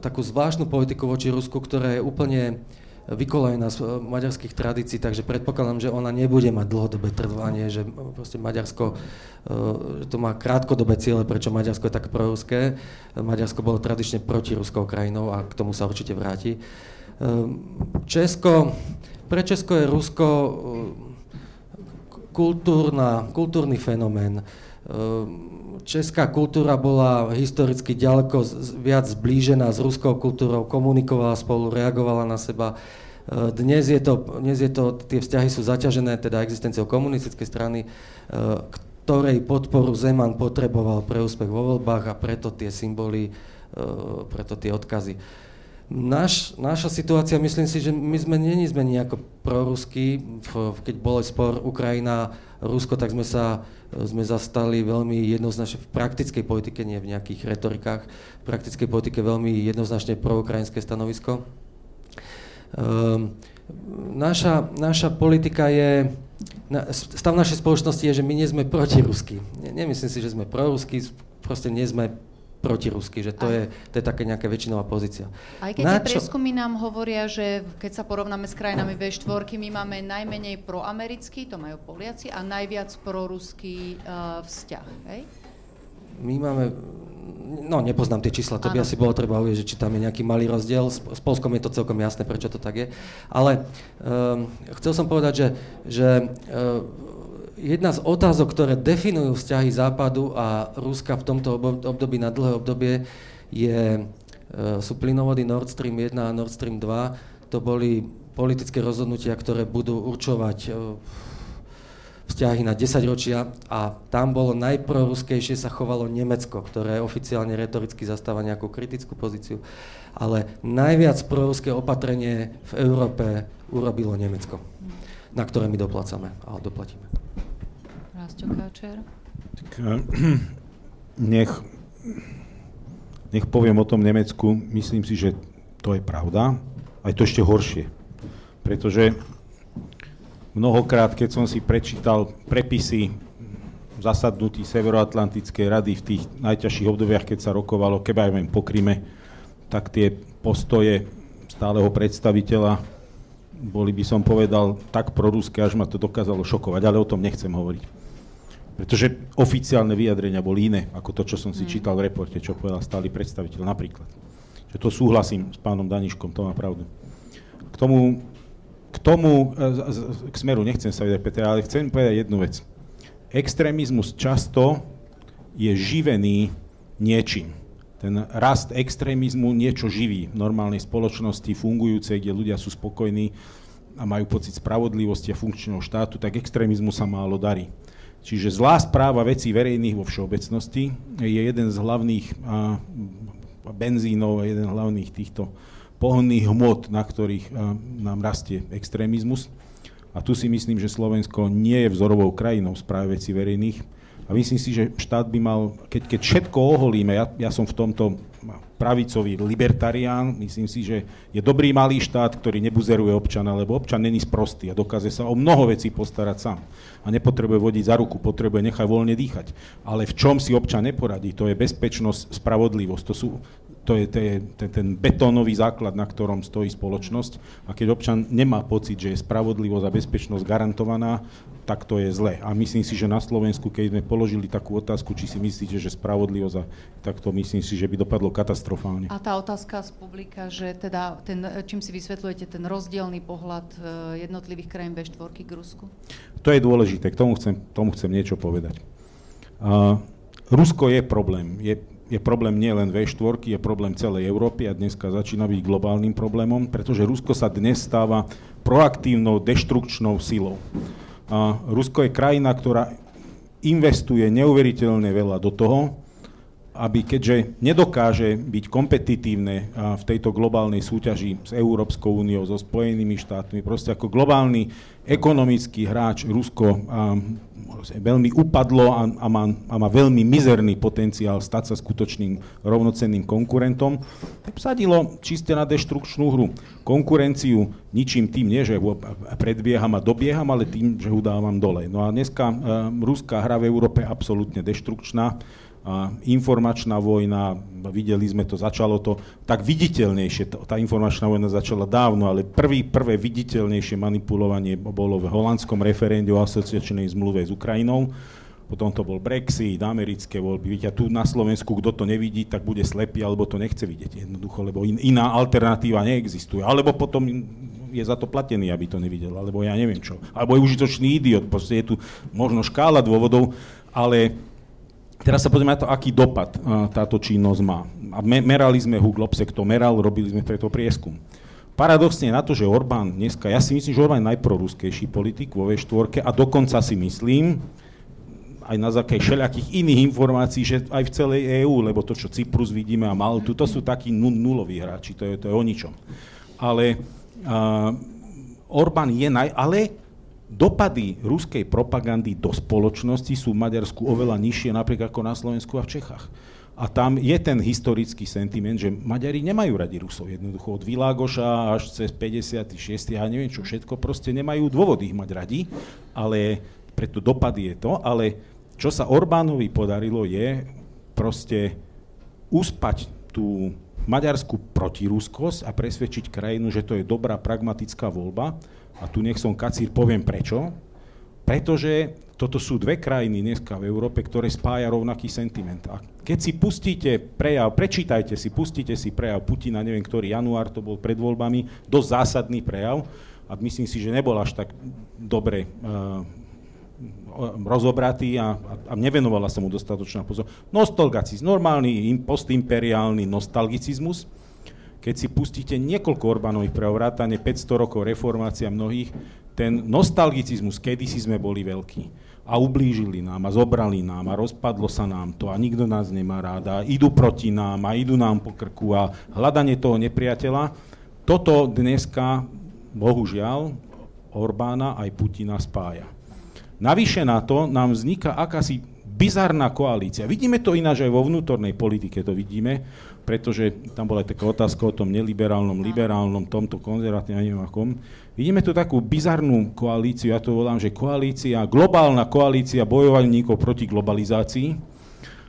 takú zvláštnu politiku voči Rusku, ktorá je úplne vykolejená z eh, maďarských tradícií, takže predpokladám, že ona nebude mať dlhodobé trvanie, že proste Maďarsko eh, to má krátkodobé ciele, prečo Maďarsko je tak proruské. Maďarsko bolo tradične proti ruskou krajinou a k tomu sa určite vráti. Eh, Česko, pre Česko je Rusko kultúrna, kultúrny fenomén. Česká kultúra bola historicky ďaleko viac zblížená s ruskou kultúrou, komunikovala spolu, reagovala na seba. E, dnes, je to, dnes je to, tie vzťahy sú zaťažené teda existenciou komunistickej strany, e, ktorej podporu Zeman potreboval pre úspech vo voľbách a preto tie symboly, preto tie odkazy. Naš, naša situácia, myslím si, že my sme není sme nejako proruskí, keď bol spor Ukrajina, Rusko, tak sme sa sme zastali veľmi jednoznačne v praktickej politike, nie v nejakých retorikách, v praktickej politike veľmi jednoznačne proukrajinské stanovisko. Um, naša, naša politika je, na, stav našej spoločnosti je, že my nie sme protirusky. Ne, nemyslím si, že sme prorusky, proste nie sme protirusky, že to je, to je také nejaká väčšinová pozícia. Aj keď Na tie prieskumy nám hovoria, že keď sa porovnáme s krajinami V4, my máme najmenej proamerický, to majú Poliaci, a najviac proruský uh, vzťah. Hej? My máme, no nepoznám tie čísla, to by asi bolo treba uvieť, či tam je nejaký malý rozdiel. S, s Polskom je to celkom jasné, prečo to tak je. Ale um, chcel som povedať, že, že uh, jedna z otázok, ktoré definujú vzťahy Západu a Ruska v tomto období na dlhé obdobie je, e, sú plynovody Nord Stream 1 a Nord Stream 2. To boli politické rozhodnutia, ktoré budú určovať e, vzťahy na 10 ročia a tam bolo najproruskejšie sa chovalo Nemecko, ktoré oficiálne retoricky zastáva nejakú kritickú pozíciu, ale najviac proruské opatrenie v Európe urobilo Nemecko, na ktoré my doplácame a doplatíme. Rásťo Káčer. Tak, nech, nech poviem o tom Nemecku, myslím si, že to je pravda, aj to ešte horšie. Pretože mnohokrát, keď som si prečítal prepisy zasadnutí Severoatlantickej rady v tých najťažších obdobiach, keď sa rokovalo, keby aj po Kryme, tak tie postoje stáleho predstaviteľa boli by som povedal tak proruské, až ma to dokázalo šokovať, ale o tom nechcem hovoriť. Pretože oficiálne vyjadrenia boli iné, ako to, čo som si mm. čítal v reporte, čo povedal stály predstaviteľ napríklad. Že to súhlasím s pánom Daniškom, to má pravdu. K tomu, k tomu, e, k smeru nechcem sa vedieť, Peter, ale chcem povedať jednu vec. Extrémizmus často je živený niečím. Ten rast extrémizmu niečo živí v normálnej spoločnosti, fungujúcej, kde ľudia sú spokojní a majú pocit spravodlivosti a funkčného štátu, tak extrémizmu sa málo darí. Čiže zlá správa vecí verejných vo všeobecnosti je jeden z hlavných a, benzínov, jeden z hlavných týchto pohonných hmot, na ktorých nám rastie extrémizmus. A tu si myslím, že Slovensko nie je vzorovou krajinou správe veci verejných. A myslím si, že štát by mal, keď, keď všetko oholíme, ja, ja som v tomto pravicový libertarián. Myslím si, že je dobrý malý štát, ktorý nebuzeruje občana, lebo občan není sprostý a dokáže sa o mnoho vecí postarať sám. A nepotrebuje vodiť za ruku, potrebuje nechať voľne dýchať. Ale v čom si občan neporadí, to je bezpečnosť, spravodlivosť. To sú, to je, to je ten, ten betónový základ, na ktorom stojí spoločnosť. A keď občan nemá pocit, že je spravodlivosť a bezpečnosť garantovaná, tak to je zle. A myslím si, že na Slovensku, keď sme položili takú otázku, či si myslíte, že spravodlivosť, a tak to myslím si, že by dopadlo katastrofálne. A tá otázka z publika, že teda ten, čím si vysvetľujete ten rozdielný pohľad e, jednotlivých krajín V4 k Rusku? To je dôležité, k tomu chcem, tomu chcem niečo povedať. Uh, Rusko je problém. Je je problém nie len V4, je problém celej Európy a dneska začína byť globálnym problémom, pretože Rusko sa dnes stáva proaktívnou deštrukčnou silou. A Rusko je krajina, ktorá investuje neuveriteľne veľa do toho, aby keďže nedokáže byť kompetitívne v tejto globálnej súťaži s Európskou úniou, so Spojenými štátmi, proste ako globálny ekonomický hráč Rusko veľmi upadlo a, a, má, a má veľmi mizerný potenciál stať sa skutočným rovnocenným konkurentom, sadilo čiste na deštrukčnú hru. Konkurenciu ničím tým nie, že predbieham a dobieham, ale tým, že ho dávam dole. No a dneska uh, ruská hra v Európe je absolútne deštrukčná informačná vojna, videli sme to, začalo to tak viditeľnejšie, tá informačná vojna začala dávno, ale prvý, prvé viditeľnejšie manipulovanie bolo v holandskom referende o asociačnej zmluve s Ukrajinou, potom to bol Brexit, americké voľby. Viete, tu na Slovensku, kto to nevidí, tak bude slepý, alebo to nechce vidieť jednoducho, lebo in, iná alternatíva neexistuje. Alebo potom je za to platený, aby to nevidel, alebo ja neviem čo. Alebo je užitočný idiot, proste je tu možno škála dôvodov, ale Teraz sa pozrieme na to, aký dopad táto činnosť má. A merali sme, Huglopsek to meral, robili sme preto prieskum. Paradoxne na to, že Orbán dneska, ja si myslím, že Orbán je najproruskejší politik vo V4 a dokonca si myslím, aj na základe všelijakých iných informácií, že aj v celej EÚ, lebo to, čo Cyprus vidíme a Maltu, to sú takí nuloví hráči, to je, to je o ničom. Ale uh, Orbán je naj... Ale dopady ruskej propagandy do spoločnosti sú v Maďarsku oveľa nižšie napríklad ako na Slovensku a v Čechách. A tam je ten historický sentiment, že Maďari nemajú radi Rusov. Jednoducho od Világoša až cez 56. a neviem čo všetko, proste nemajú dôvod ich mať radi, ale preto dopad je to, ale čo sa Orbánovi podarilo je proste uspať tú maďarskú protiruskosť a presvedčiť krajinu, že to je dobrá pragmatická voľba. A tu nech som kacír, poviem prečo. Pretože toto sú dve krajiny dneska v Európe, ktoré spája rovnaký sentiment. A keď si pustíte prejav, prečítajte si, pustíte si prejav Putina, neviem ktorý január to bol pred voľbami, dosť zásadný prejav a myslím si, že nebol až tak dobre uh, rozobratý a, a, a nevenovala sa mu dostatočná pozor. Nostalgicizmus, normálny postimperiálny nostalgicizmus, keď si pustíte niekoľko Orbánových prevrátane, 500 rokov reformácia mnohých, ten nostalgicizmus, kedysi sme boli veľkí a ublížili nám a zobrali nám a rozpadlo sa nám to a nikto nás nemá rád a idú proti nám a idú nám po krku a hľadanie toho nepriateľa. Toto dneska, bohužiaľ, Orbána aj Putina spája. Navyše na to nám vzniká akási bizarná koalícia. Vidíme to ináč aj vo vnútornej politike, to vidíme, pretože tam bola taká otázka o tom neliberálnom, liberálnom, tomto konzervatívnom, neviem akom. Vidíme tu takú bizarnú koalíciu, ja to volám, že koalícia, globálna koalícia bojovníkov proti globalizácii,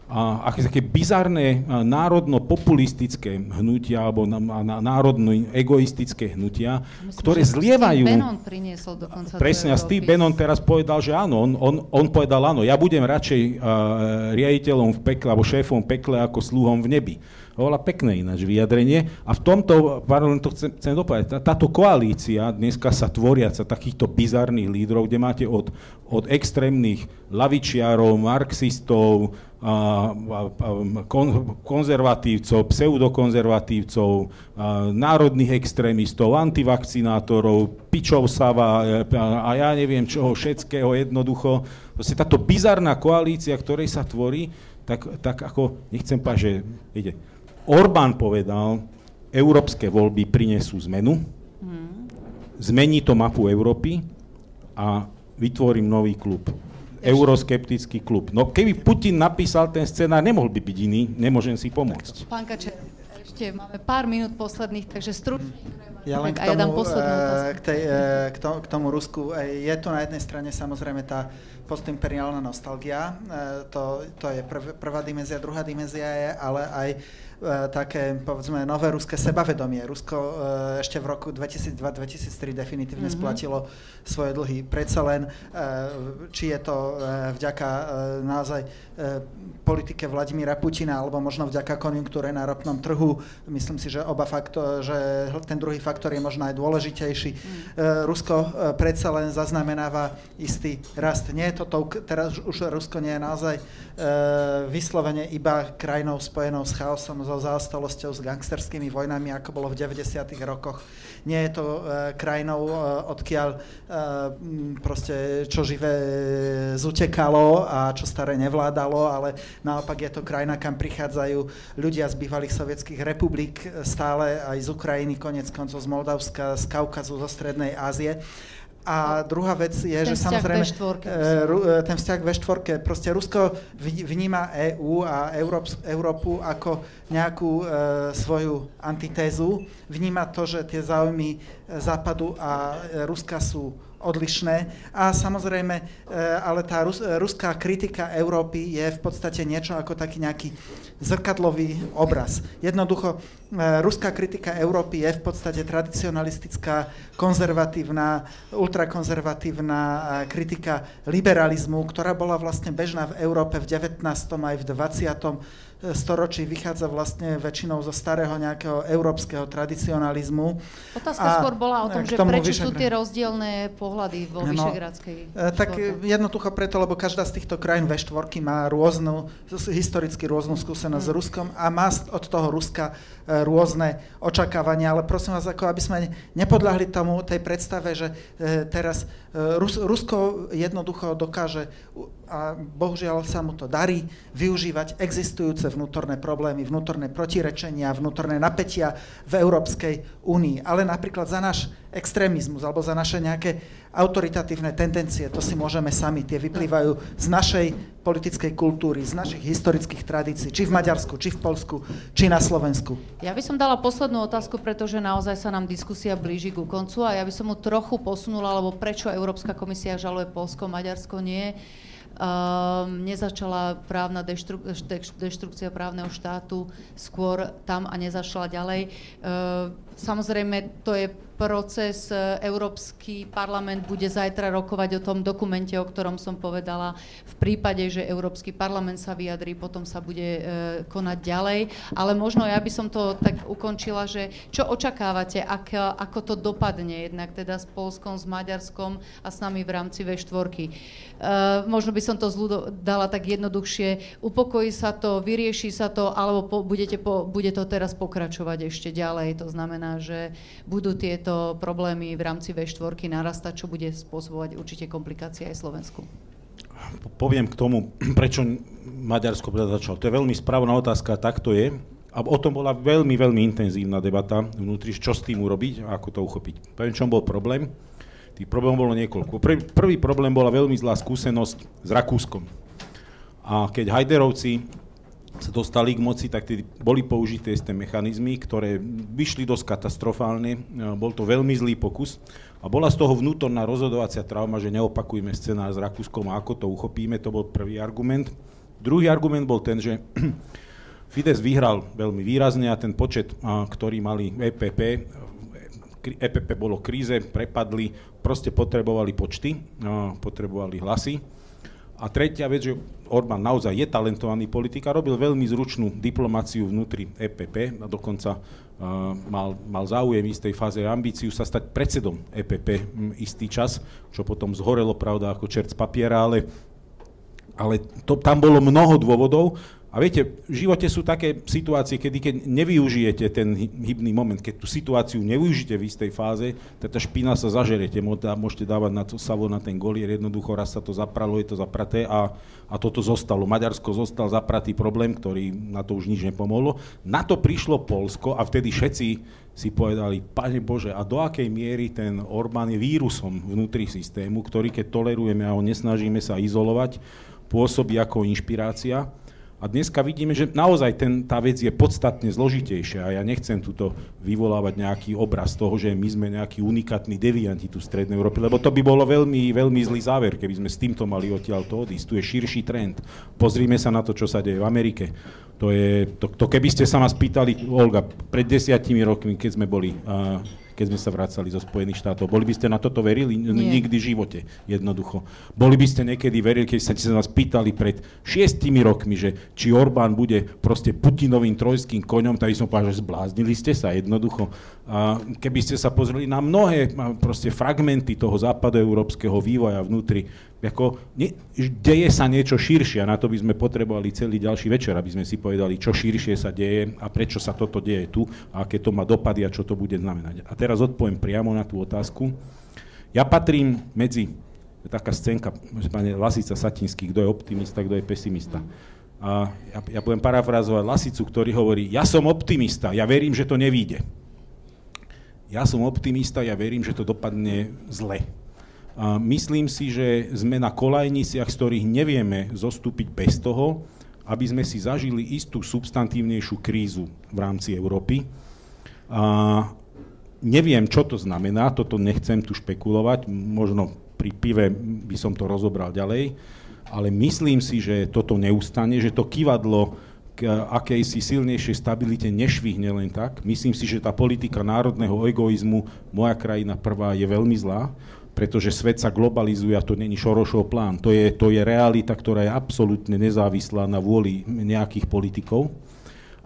a aké také bizarné národno-populistické hnutia alebo národno-egoistické hnutia, Myslím, ktoré zlievajú... Bannon priniesol dokonca Presne, a Steve Bannon teraz povedal, že áno, on, on, on povedal áno, ja budem radšej uh, riaditeľom v pekle alebo šéfom v pekle ako sluhom v nebi. Oveľa pekné ináč vyjadrenie. A v tomto, pardon, to chcem, chcem dopovedať, tá, táto koalícia dneska sa tvoriaca takýchto bizarných lídrov, kde máte od, od extrémnych lavičiarov, marxistov, konzervatívcov, pseudokonzervatívcov, národných extrémistov, antivakcinátorov, pičov sava a, ja neviem čoho všetkého jednoducho. Proste táto bizarná koalícia, ktorej sa tvorí, tak, tak ako, nechcem povedať, že ide, Orbán povedal, európske voľby prinesú zmenu, hmm. zmení to mapu Európy a vytvorím nový klub. Euroskeptický klub. No keby Putin napísal ten scenár, nemohol by byť iný, nemôžem si pomôcť. Pán Kačer, ešte máme pár minút posledných, takže stručne. Ja len k tomu, ja k, tej, k, tomu, k tomu Rusku. Je to na jednej strane samozrejme tá postimperiálna nostalgia, to, to je prv, prvá dimenzia, druhá dimenzia je ale aj také, povedzme, nové ruské sebavedomie. Rusko e, ešte v roku 2002-2003 definitívne mm-hmm. splatilo svoje dlhy. Predsa len, e, či je to vďaka naozaj politike Vladimíra Putina, alebo možno vďaka konjunktúre na ropnom trhu. Myslím si, že oba faktor, že ten druhý faktor je možno aj dôležitejší. Mm. Rusko predsa len zaznamenáva istý rast. Nie je to to, teraz už Rusko nie je naozaj vyslovene iba krajinou spojenou s chaosom, so zaostalosťou, s gangsterskými vojnami, ako bolo v 90. rokoch. Nie je to uh, krajinou, uh, odkiaľ uh, proste čo živé zutekalo a čo staré nevládalo, ale naopak je to krajina, kam prichádzajú ľudia z bývalých sovietských republik, stále aj z Ukrajiny, konec koncov z Moldavska, z Kaukazu, zo Strednej Ázie. A druhá vec je, ten že samozrejme štvorke, e, e, ten vzťah ve štvorke, proste Rusko vníma EÚ a Európu ako nejakú e, svoju antitézu, vníma to, že tie záujmy Západu a Ruska sú odlišné. A samozrejme, ale tá rus, ruská kritika Európy je v podstate niečo ako taký nejaký zrkadlový obraz. Jednoducho, e, ruská kritika Európy je v podstate tradicionalistická, konzervatívna, ultrakonzervatívna e, kritika liberalizmu, ktorá bola vlastne bežná v Európe v 19. aj v 20 storočí vychádza vlastne väčšinou zo starého nejakého európskeho tradicionalizmu. Otázka a skôr bola o tom, že prečo vyšegr... sú tie rozdielne pohľady vo no, Vyšegradskej e, Tak jednoducho preto, lebo každá z týchto krajín ve štvorky má rôznu, historicky rôznu skúsenosť hmm. s Ruskom a má od toho Ruska e, rôzne očakávania, ale prosím vás, ako aby sme nepodľahli tomu, tej predstave, že e, teraz Rus, Rusko jednoducho dokáže a bohužiaľ sa mu to darí využívať existujúce vnútorné problémy, vnútorné protirečenia, vnútorné napätia v Európskej únii. Ale napríklad za náš extrémizmus alebo za naše nejaké autoritatívne tendencie, to si môžeme sami, tie vyplývajú z našej politickej kultúry, z našich historických tradícií, či v Maďarsku, či v Polsku, či na Slovensku. Ja by som dala poslednú otázku, pretože naozaj sa nám diskusia blíži ku koncu a ja by som mu trochu posunula, lebo prečo Európska komisia žaluje Polsko, Maďarsko nie. Um, nezačala právna deštru, deštrukcia právneho štátu skôr tam a nezašla ďalej. Samozrejme, to je proces. E, Európsky parlament bude zajtra rokovať o tom dokumente, o ktorom som povedala. V prípade, že Európsky parlament sa vyjadrí, potom sa bude e, konať ďalej. Ale možno ja by som to tak ukončila, že čo očakávate, ak, ako to dopadne jednak teda s Polskom, s Maďarskom a s nami v rámci V4. E, možno by som to zľudo, dala tak jednoduchšie. Upokojí sa to, vyrieši sa to, alebo po, budete po, bude to teraz pokračovať ešte ďalej. To znamená, že budú tieto problémy v rámci V4 narastať, čo bude spôsobovať určite komplikácie aj Slovensku? Poviem k tomu, prečo Maďarsko začalo. To je veľmi správna otázka, tak to je. A o tom bola veľmi, veľmi intenzívna debata vnútri, čo s tým urobiť a ako to uchopiť. Poviem, čom bol problém. Tých problémov bolo niekoľko. Prvý, prvý problém bola veľmi zlá skúsenosť s Rakúskom. A keď Hajderovci sa dostali k moci, tak tedy boli použité isté mechanizmy, ktoré vyšli dosť katastrofálne. E, bol to veľmi zlý pokus a bola z toho vnútorná rozhodovacia trauma, že neopakujme scenár s Rakúskom a ako to uchopíme, to bol prvý argument. Druhý argument bol ten, že Fides vyhral veľmi výrazne a ten počet, ktorý mali EPP, EPP bolo kríze, prepadli, proste potrebovali počty, potrebovali hlasy a tretia vec, že Orbán naozaj je talentovaný politik a robil veľmi zručnú diplomáciu vnútri EPP a dokonca uh, mal, mal záujem istej fáze ambíciu sa stať predsedom EPP m, istý čas, čo potom zhorelo, pravda, ako čert z papiera, ale, ale to, tam bolo mnoho dôvodov a viete, v živote sú také situácie, kedy keď nevyužijete ten hybný moment, keď tú situáciu nevyužijete v istej fáze, tak tá špina sa zažerete, môžete dávať na to savo na ten golier, jednoducho raz sa to zapralo, je to zapraté a, a toto zostalo. Maďarsko zostal zapratý problém, ktorý na to už nič nepomohlo. Na to prišlo Polsko a vtedy všetci si povedali, Pane Bože, a do akej miery ten Orbán je vírusom vnútri systému, ktorý keď tolerujeme a ho nesnažíme sa izolovať, pôsobí ako inšpirácia a dneska vidíme, že naozaj ten, tá vec je podstatne zložitejšia a ja nechcem tuto vyvolávať nejaký obraz toho, že my sme nejakí unikátni devianti tu v Strednej Európe, lebo to by bolo veľmi, veľmi zlý záver, keby sme s týmto mali odtiaľ to odísť. Tu je širší trend. Pozrime sa na to, čo sa deje v Amerike. To, je, to, to keby ste sa ma spýtali, Olga, pred desiatimi rokmi, keď sme boli uh, keď sme sa vracali zo Spojených štátov. Boli by ste na toto verili? Nie. Nikdy v živote, jednoducho. Boli by ste niekedy verili, keď ste sa nás pýtali pred šiestimi rokmi, že či Orbán bude proste Putinovým trojským koňom, tak som povedal, že zbláznili ste sa jednoducho. A keby ste sa pozreli na mnohé proste fragmenty toho západoeurópskeho vývoja vnútri, ako, ne, deje sa niečo širšie a na to by sme potrebovali celý ďalší večer, aby sme si povedali, čo širšie sa deje a prečo sa toto deje tu a aké to má dopady a čo to bude znamenať. A teraz odpoviem priamo na tú otázku. Ja patrím medzi, taká scénka, pane Lasica Satinský, kto je optimista, kto je pesimista. A ja, ja budem parafrázovať Lasicu, ktorý hovorí, ja som optimista, ja verím, že to nevíde. Ja som optimista, ja verím, že to dopadne zle myslím si, že sme na kolajniciach, z ktorých nevieme zostúpiť bez toho, aby sme si zažili istú substantívnejšiu krízu v rámci Európy. A neviem, čo to znamená, toto nechcem tu špekulovať, možno pri pive by som to rozobral ďalej, ale myslím si, že toto neustane, že to kývadlo k akejsi silnejšej stabilite nešvihne len tak. Myslím si, že tá politika národného egoizmu, moja krajina prvá, je veľmi zlá pretože svet sa globalizuje a to není Šorošov plán. To je, to je realita, ktorá je absolútne nezávislá na vôli nejakých politikov.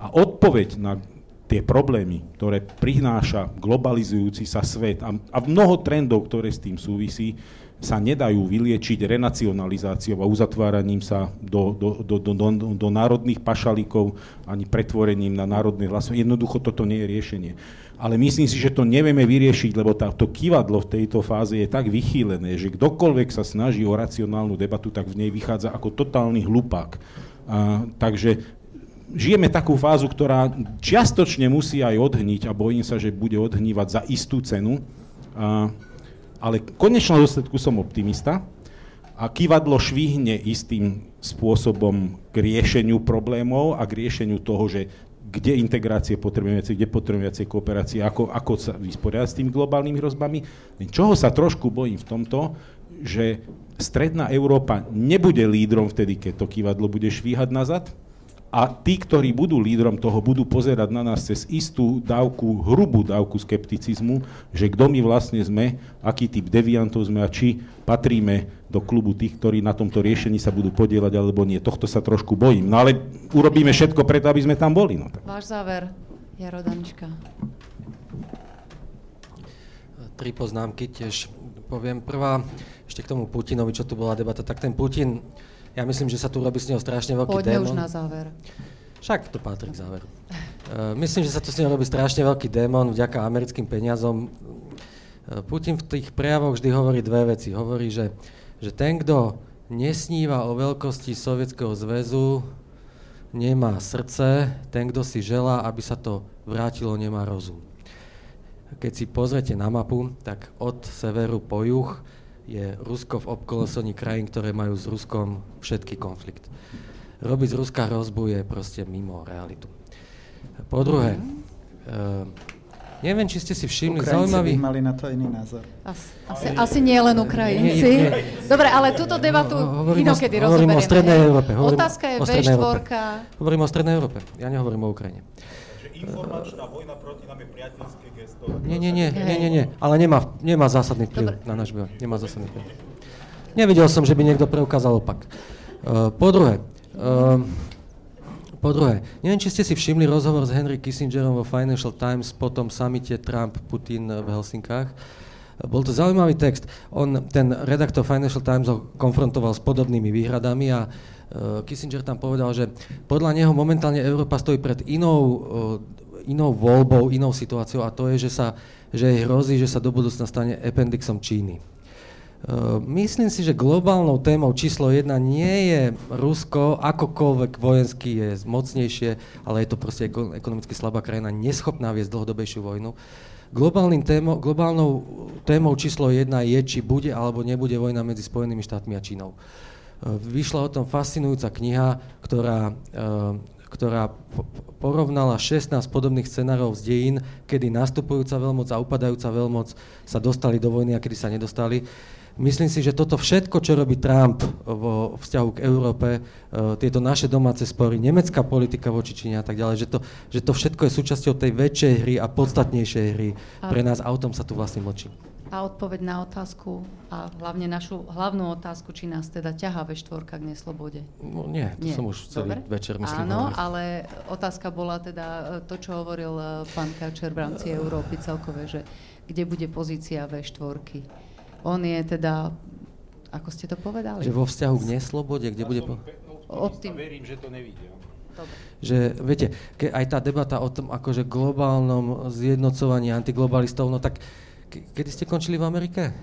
A odpoveď na tie problémy, ktoré prináša globalizujúci sa svet a, a mnoho trendov, ktoré s tým súvisí, sa nedajú vyliečiť renacionalizáciou a uzatváraním sa do, do, do, do, do, do národných pašalíkov ani pretvorením na národné hlasy. Jednoducho toto nie je riešenie ale myslím si, že to nevieme vyriešiť, lebo tá, to kývadlo v tejto fáze je tak vychýlené, že kdokoľvek sa snaží o racionálnu debatu, tak v nej vychádza ako totálny hlupák. A, takže žijeme takú fázu, ktorá čiastočne musí aj odhniť a bojím sa, že bude odhnívať za istú cenu. A, ale v konečnom dôsledku som optimista. A kývadlo švihne istým spôsobom k riešeniu problémov a k riešeniu toho, že kde integrácie potrebujeme viacej, kde potrebujeme viacej kooperácie, ako, ako sa vysporiadať s tými globálnymi hrozbami. Čoho sa trošku bojím v tomto, že stredná Európa nebude lídrom vtedy, keď to kývadlo bude švíhať nazad, a tí, ktorí budú lídrom toho, budú pozerať na nás cez istú dávku, hrubú dávku skepticizmu, že kto my vlastne sme, aký typ deviantov sme a či patríme do klubu tých, ktorí na tomto riešení sa budú podielať alebo nie. Tohto sa trošku bojím. No ale urobíme všetko preto, aby sme tam boli. No, tak. Váš záver, Jaro Danička. Tri poznámky tiež poviem. Prvá, ešte k tomu Putinovi, čo tu bola debata, tak ten Putin ja myslím, že sa tu robí s neho strašne veľký Poďme démon. už na záver. Však to patrí k záveru. Uh, myslím, že sa tu s ním robí strašne veľký démon vďaka americkým peniazom. Uh, Putin v tých prejavoch vždy hovorí dve veci. Hovorí, že, že ten, kto nesníva o veľkosti Sovietskeho zväzu, nemá srdce, ten, kto si želá, aby sa to vrátilo, nemá rozum. Keď si pozrete na mapu, tak od severu po juh je Rusko v obkolesení krajín, ktoré majú s Ruskom všetky konflikt. Robiť z Ruska hrozbu je proste mimo realitu. Po druhé, uh, neviem, či ste si všimli Ukrajinci zaujímavý... by mali na to iný názor. Asi, asi, asi nie len Ukrajinci. Nie, nie. Dobre, ale túto debatu Hovorím o- inokedy hovorím o rozoberieme. Strednej? Európe, hovorím Otázka je o Strednej V4. Hovorím o Strednej Európe, ja nehovorím o Ukrajine. Informačná vojna proti nám je priateľské gesto. Nie, nie, nie, nie, nie, nie. ale nemá, nemá zásadný vplyv Dobre. na náš boj. Nemá zásadný vplyv. Nevidel som, že by niekto preukázal opak. Uh, po druhé, uh, po druhé, neviem, či ste si všimli rozhovor s Henry Kissingerom vo Financial Times po tom samite Trump-Putin v Helsinkách. Bol to zaujímavý text. On, ten redaktor Financial Times ho konfrontoval s podobnými výhradami a uh, Kissinger tam povedal, že podľa neho momentálne Európa stojí pred inou, uh, inou voľbou, inou situáciou a to je, že, sa, že jej hrozí, že sa do budúcna stane appendixom Číny. Uh, myslím si, že globálnou témou číslo jedna nie je Rusko, akokoľvek vojensky je mocnejšie, ale je to proste eko- ekonomicky slabá krajina, neschopná viesť dlhodobejšiu vojnu. Globálnym témo, globálnou témou číslo jedna je, či bude alebo nebude vojna medzi Spojenými štátmi a Čínou. Uh, Vyšla o tom fascinujúca kniha, ktorá, uh, ktorá po- porovnala 16 podobných scenárov z dejín, kedy nastupujúca veľmoc a upadajúca veľmoc sa dostali do vojny a kedy sa nedostali. Myslím si, že toto všetko, čo robí Trump vo vzťahu k Európe, e, tieto naše domáce spory, nemecká politika voči Číne a tak ďalej, že to, že to všetko je súčasťou tej väčšej hry a podstatnejšej hry pre nás a o tom sa tu vlastne mlčí. A odpoveď na otázku, a hlavne našu hlavnú otázku, či nás teda ťahá ve štvorka k neslobode. No, nie, to Nie. som už celý Dobre. večer myslím Áno, hovoril. ale otázka bola teda e, to, čo hovoril e, pán Karčer v rámci Európy celkové, že kde bude pozícia V4. On je teda, ako ste to povedali? Že vo vzťahu k neslobode, kde bude... Po... Optim- Verím, že to nevidia. Dobre. že viete, ke, aj tá debata o tom akože globálnom zjednocovaní antiglobalistov, no tak kedy ste končili v Amerike?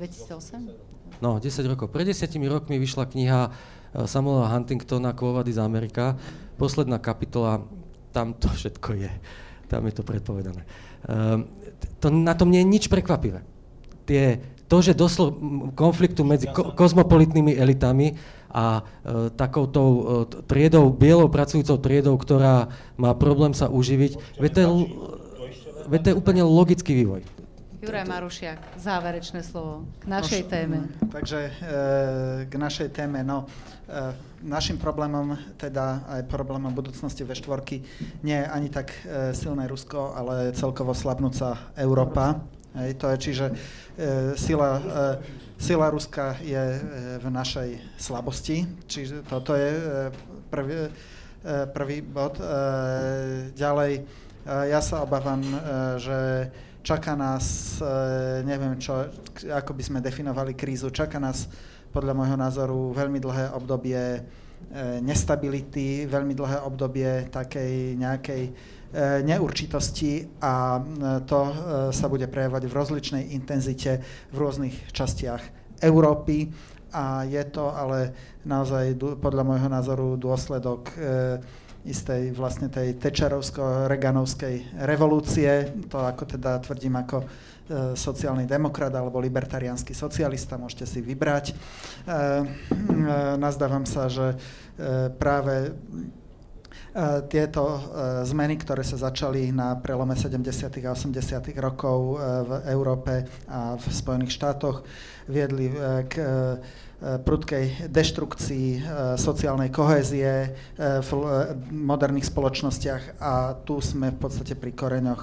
2008? No, 10 rokov. Pred 10 rokmi vyšla kniha eh, Samuela Huntingtona Kvovady z Amerika. Posledná kapitola, tam to všetko je. Tam je to predpovedané. Um, to, na tom nie je nič prekvapivé. Tie, to, že došlo m, konfliktu medzi ko- kozmopolitnými elitami a e, takoutou e, triedou, bielou pracujúcou triedou, ktorá má problém sa uživiť, veď to je, veď to je úplne logický vývoj. Juraj Marušiak, záverečné slovo k našej téme. Takže e, k našej téme, no, e, našim problémom, teda aj problémom budúcnosti ve štvorky, nie je ani tak e, silné Rusko, ale celkovo slabnúca Európa. Hej, to je, čiže e, sila, e, sila Ruska je e, v našej slabosti, čiže toto je e, prvý, e, prvý bod. E, ďalej, e, ja sa obávam, e, že čaká nás, e, neviem čo, ako by sme definovali krízu, čaká nás podľa môjho názoru veľmi dlhé obdobie e, nestability, veľmi dlhé obdobie takej nejakej e, neurčitosti a to sa bude prejavovať v rozličnej intenzite v rôznych častiach Európy. A je to ale naozaj podľa môjho názoru dôsledok istej vlastne tej tečerovsko-reganovskej revolúcie, to ako teda tvrdím ako sociálny demokrat alebo libertariánsky socialista, môžete si vybrať. Nazdávam sa, že práve tieto zmeny, ktoré sa začali na prelome 70. a 80. rokov v Európe a v Spojených štátoch, viedli k prudkej deštrukcii sociálnej kohézie v moderných spoločnostiach a tu sme v podstate pri koreňoch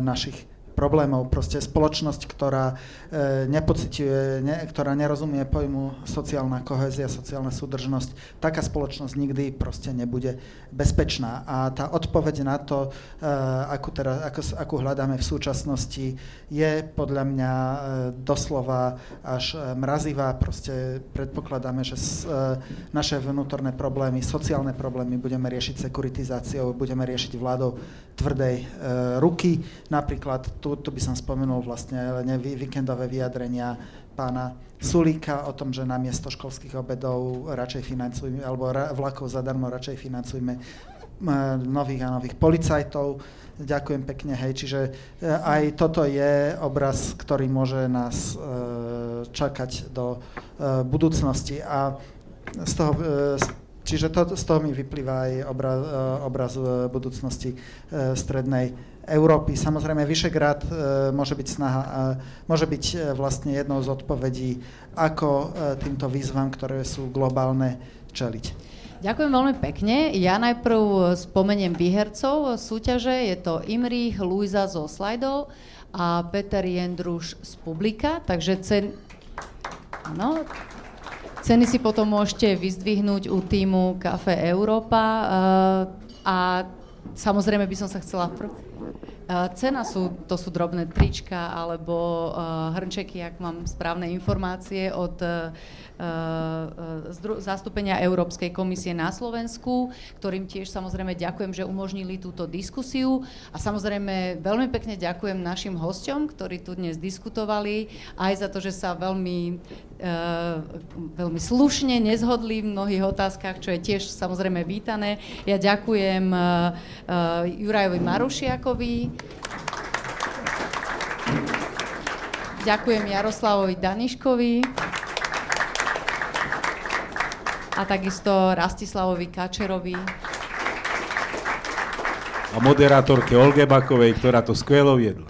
našich problémov. Proste spoločnosť, ktorá e, nepociťuje, ne, ktorá nerozumie pojmu sociálna kohézia, sociálna súdržnosť, taká spoločnosť nikdy proste nebude bezpečná. A tá odpoveď na to, e, akú, teda, ako, akú hľadáme v súčasnosti, je podľa mňa e, doslova až e, mrazivá. Proste predpokladáme, že s, e, naše vnútorné problémy, sociálne problémy budeme riešiť sekuritizáciou, budeme riešiť vládou tvrdej e, ruky. Napríklad tu, tu by som spomenul vlastne ne, víkendové vyjadrenia pána Sulíka o tom, že namiesto školských obedov radšej financujme, alebo ra, vlakov zadarmo radšej financujme nových a nových policajtov. Ďakujem pekne, hej. Čiže e, aj toto je obraz, ktorý môže nás e, čakať do e, budúcnosti. A z toho, čiže to, z toho mi vyplýva aj obraz, obraz budúcnosti strednej Európy. Samozrejme, Vyšegrad e, môže byť snaha, e, môže byť e, vlastne jednou z odpovedí, ako týmto výzvam, ktoré sú globálne, čeliť. Ďakujem veľmi pekne. Ja najprv spomeniem výhercov súťaže. Je to Imrich, Luisa zo Slajdov a Peter Jendruš z Publika. Takže cen... Ano, ceny si potom môžete vyzdvihnúť u týmu Café Európa. A samozrejme by som sa chcela... Pr- Cena sú, to sú drobné trička alebo uh, hrnčeky, ak mám správne informácie od uh, zastúpenia Európskej komisie na Slovensku, ktorým tiež samozrejme ďakujem, že umožnili túto diskusiu. A samozrejme veľmi pekne ďakujem našim hosťom, ktorí tu dnes diskutovali, aj za to, že sa veľmi Uh, veľmi slušne nezhodli v mnohých otázkach, čo je tiež samozrejme vítané. Ja ďakujem Jurajovi Marušiakovi, Ďakujem Jaroslavovi Daniškovi a takisto Rastislavovi Kačerovi. A moderátorke Olge Bakovej, ktorá to skvelo viedla.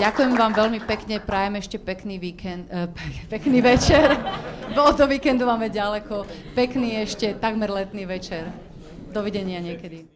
Ďakujem vám veľmi pekne, prajem ešte pekný víkend, eh, pekný večer. Bolo do víkendu máme ďaleko. Pekný ešte takmer letný večer. Dovidenia niekedy.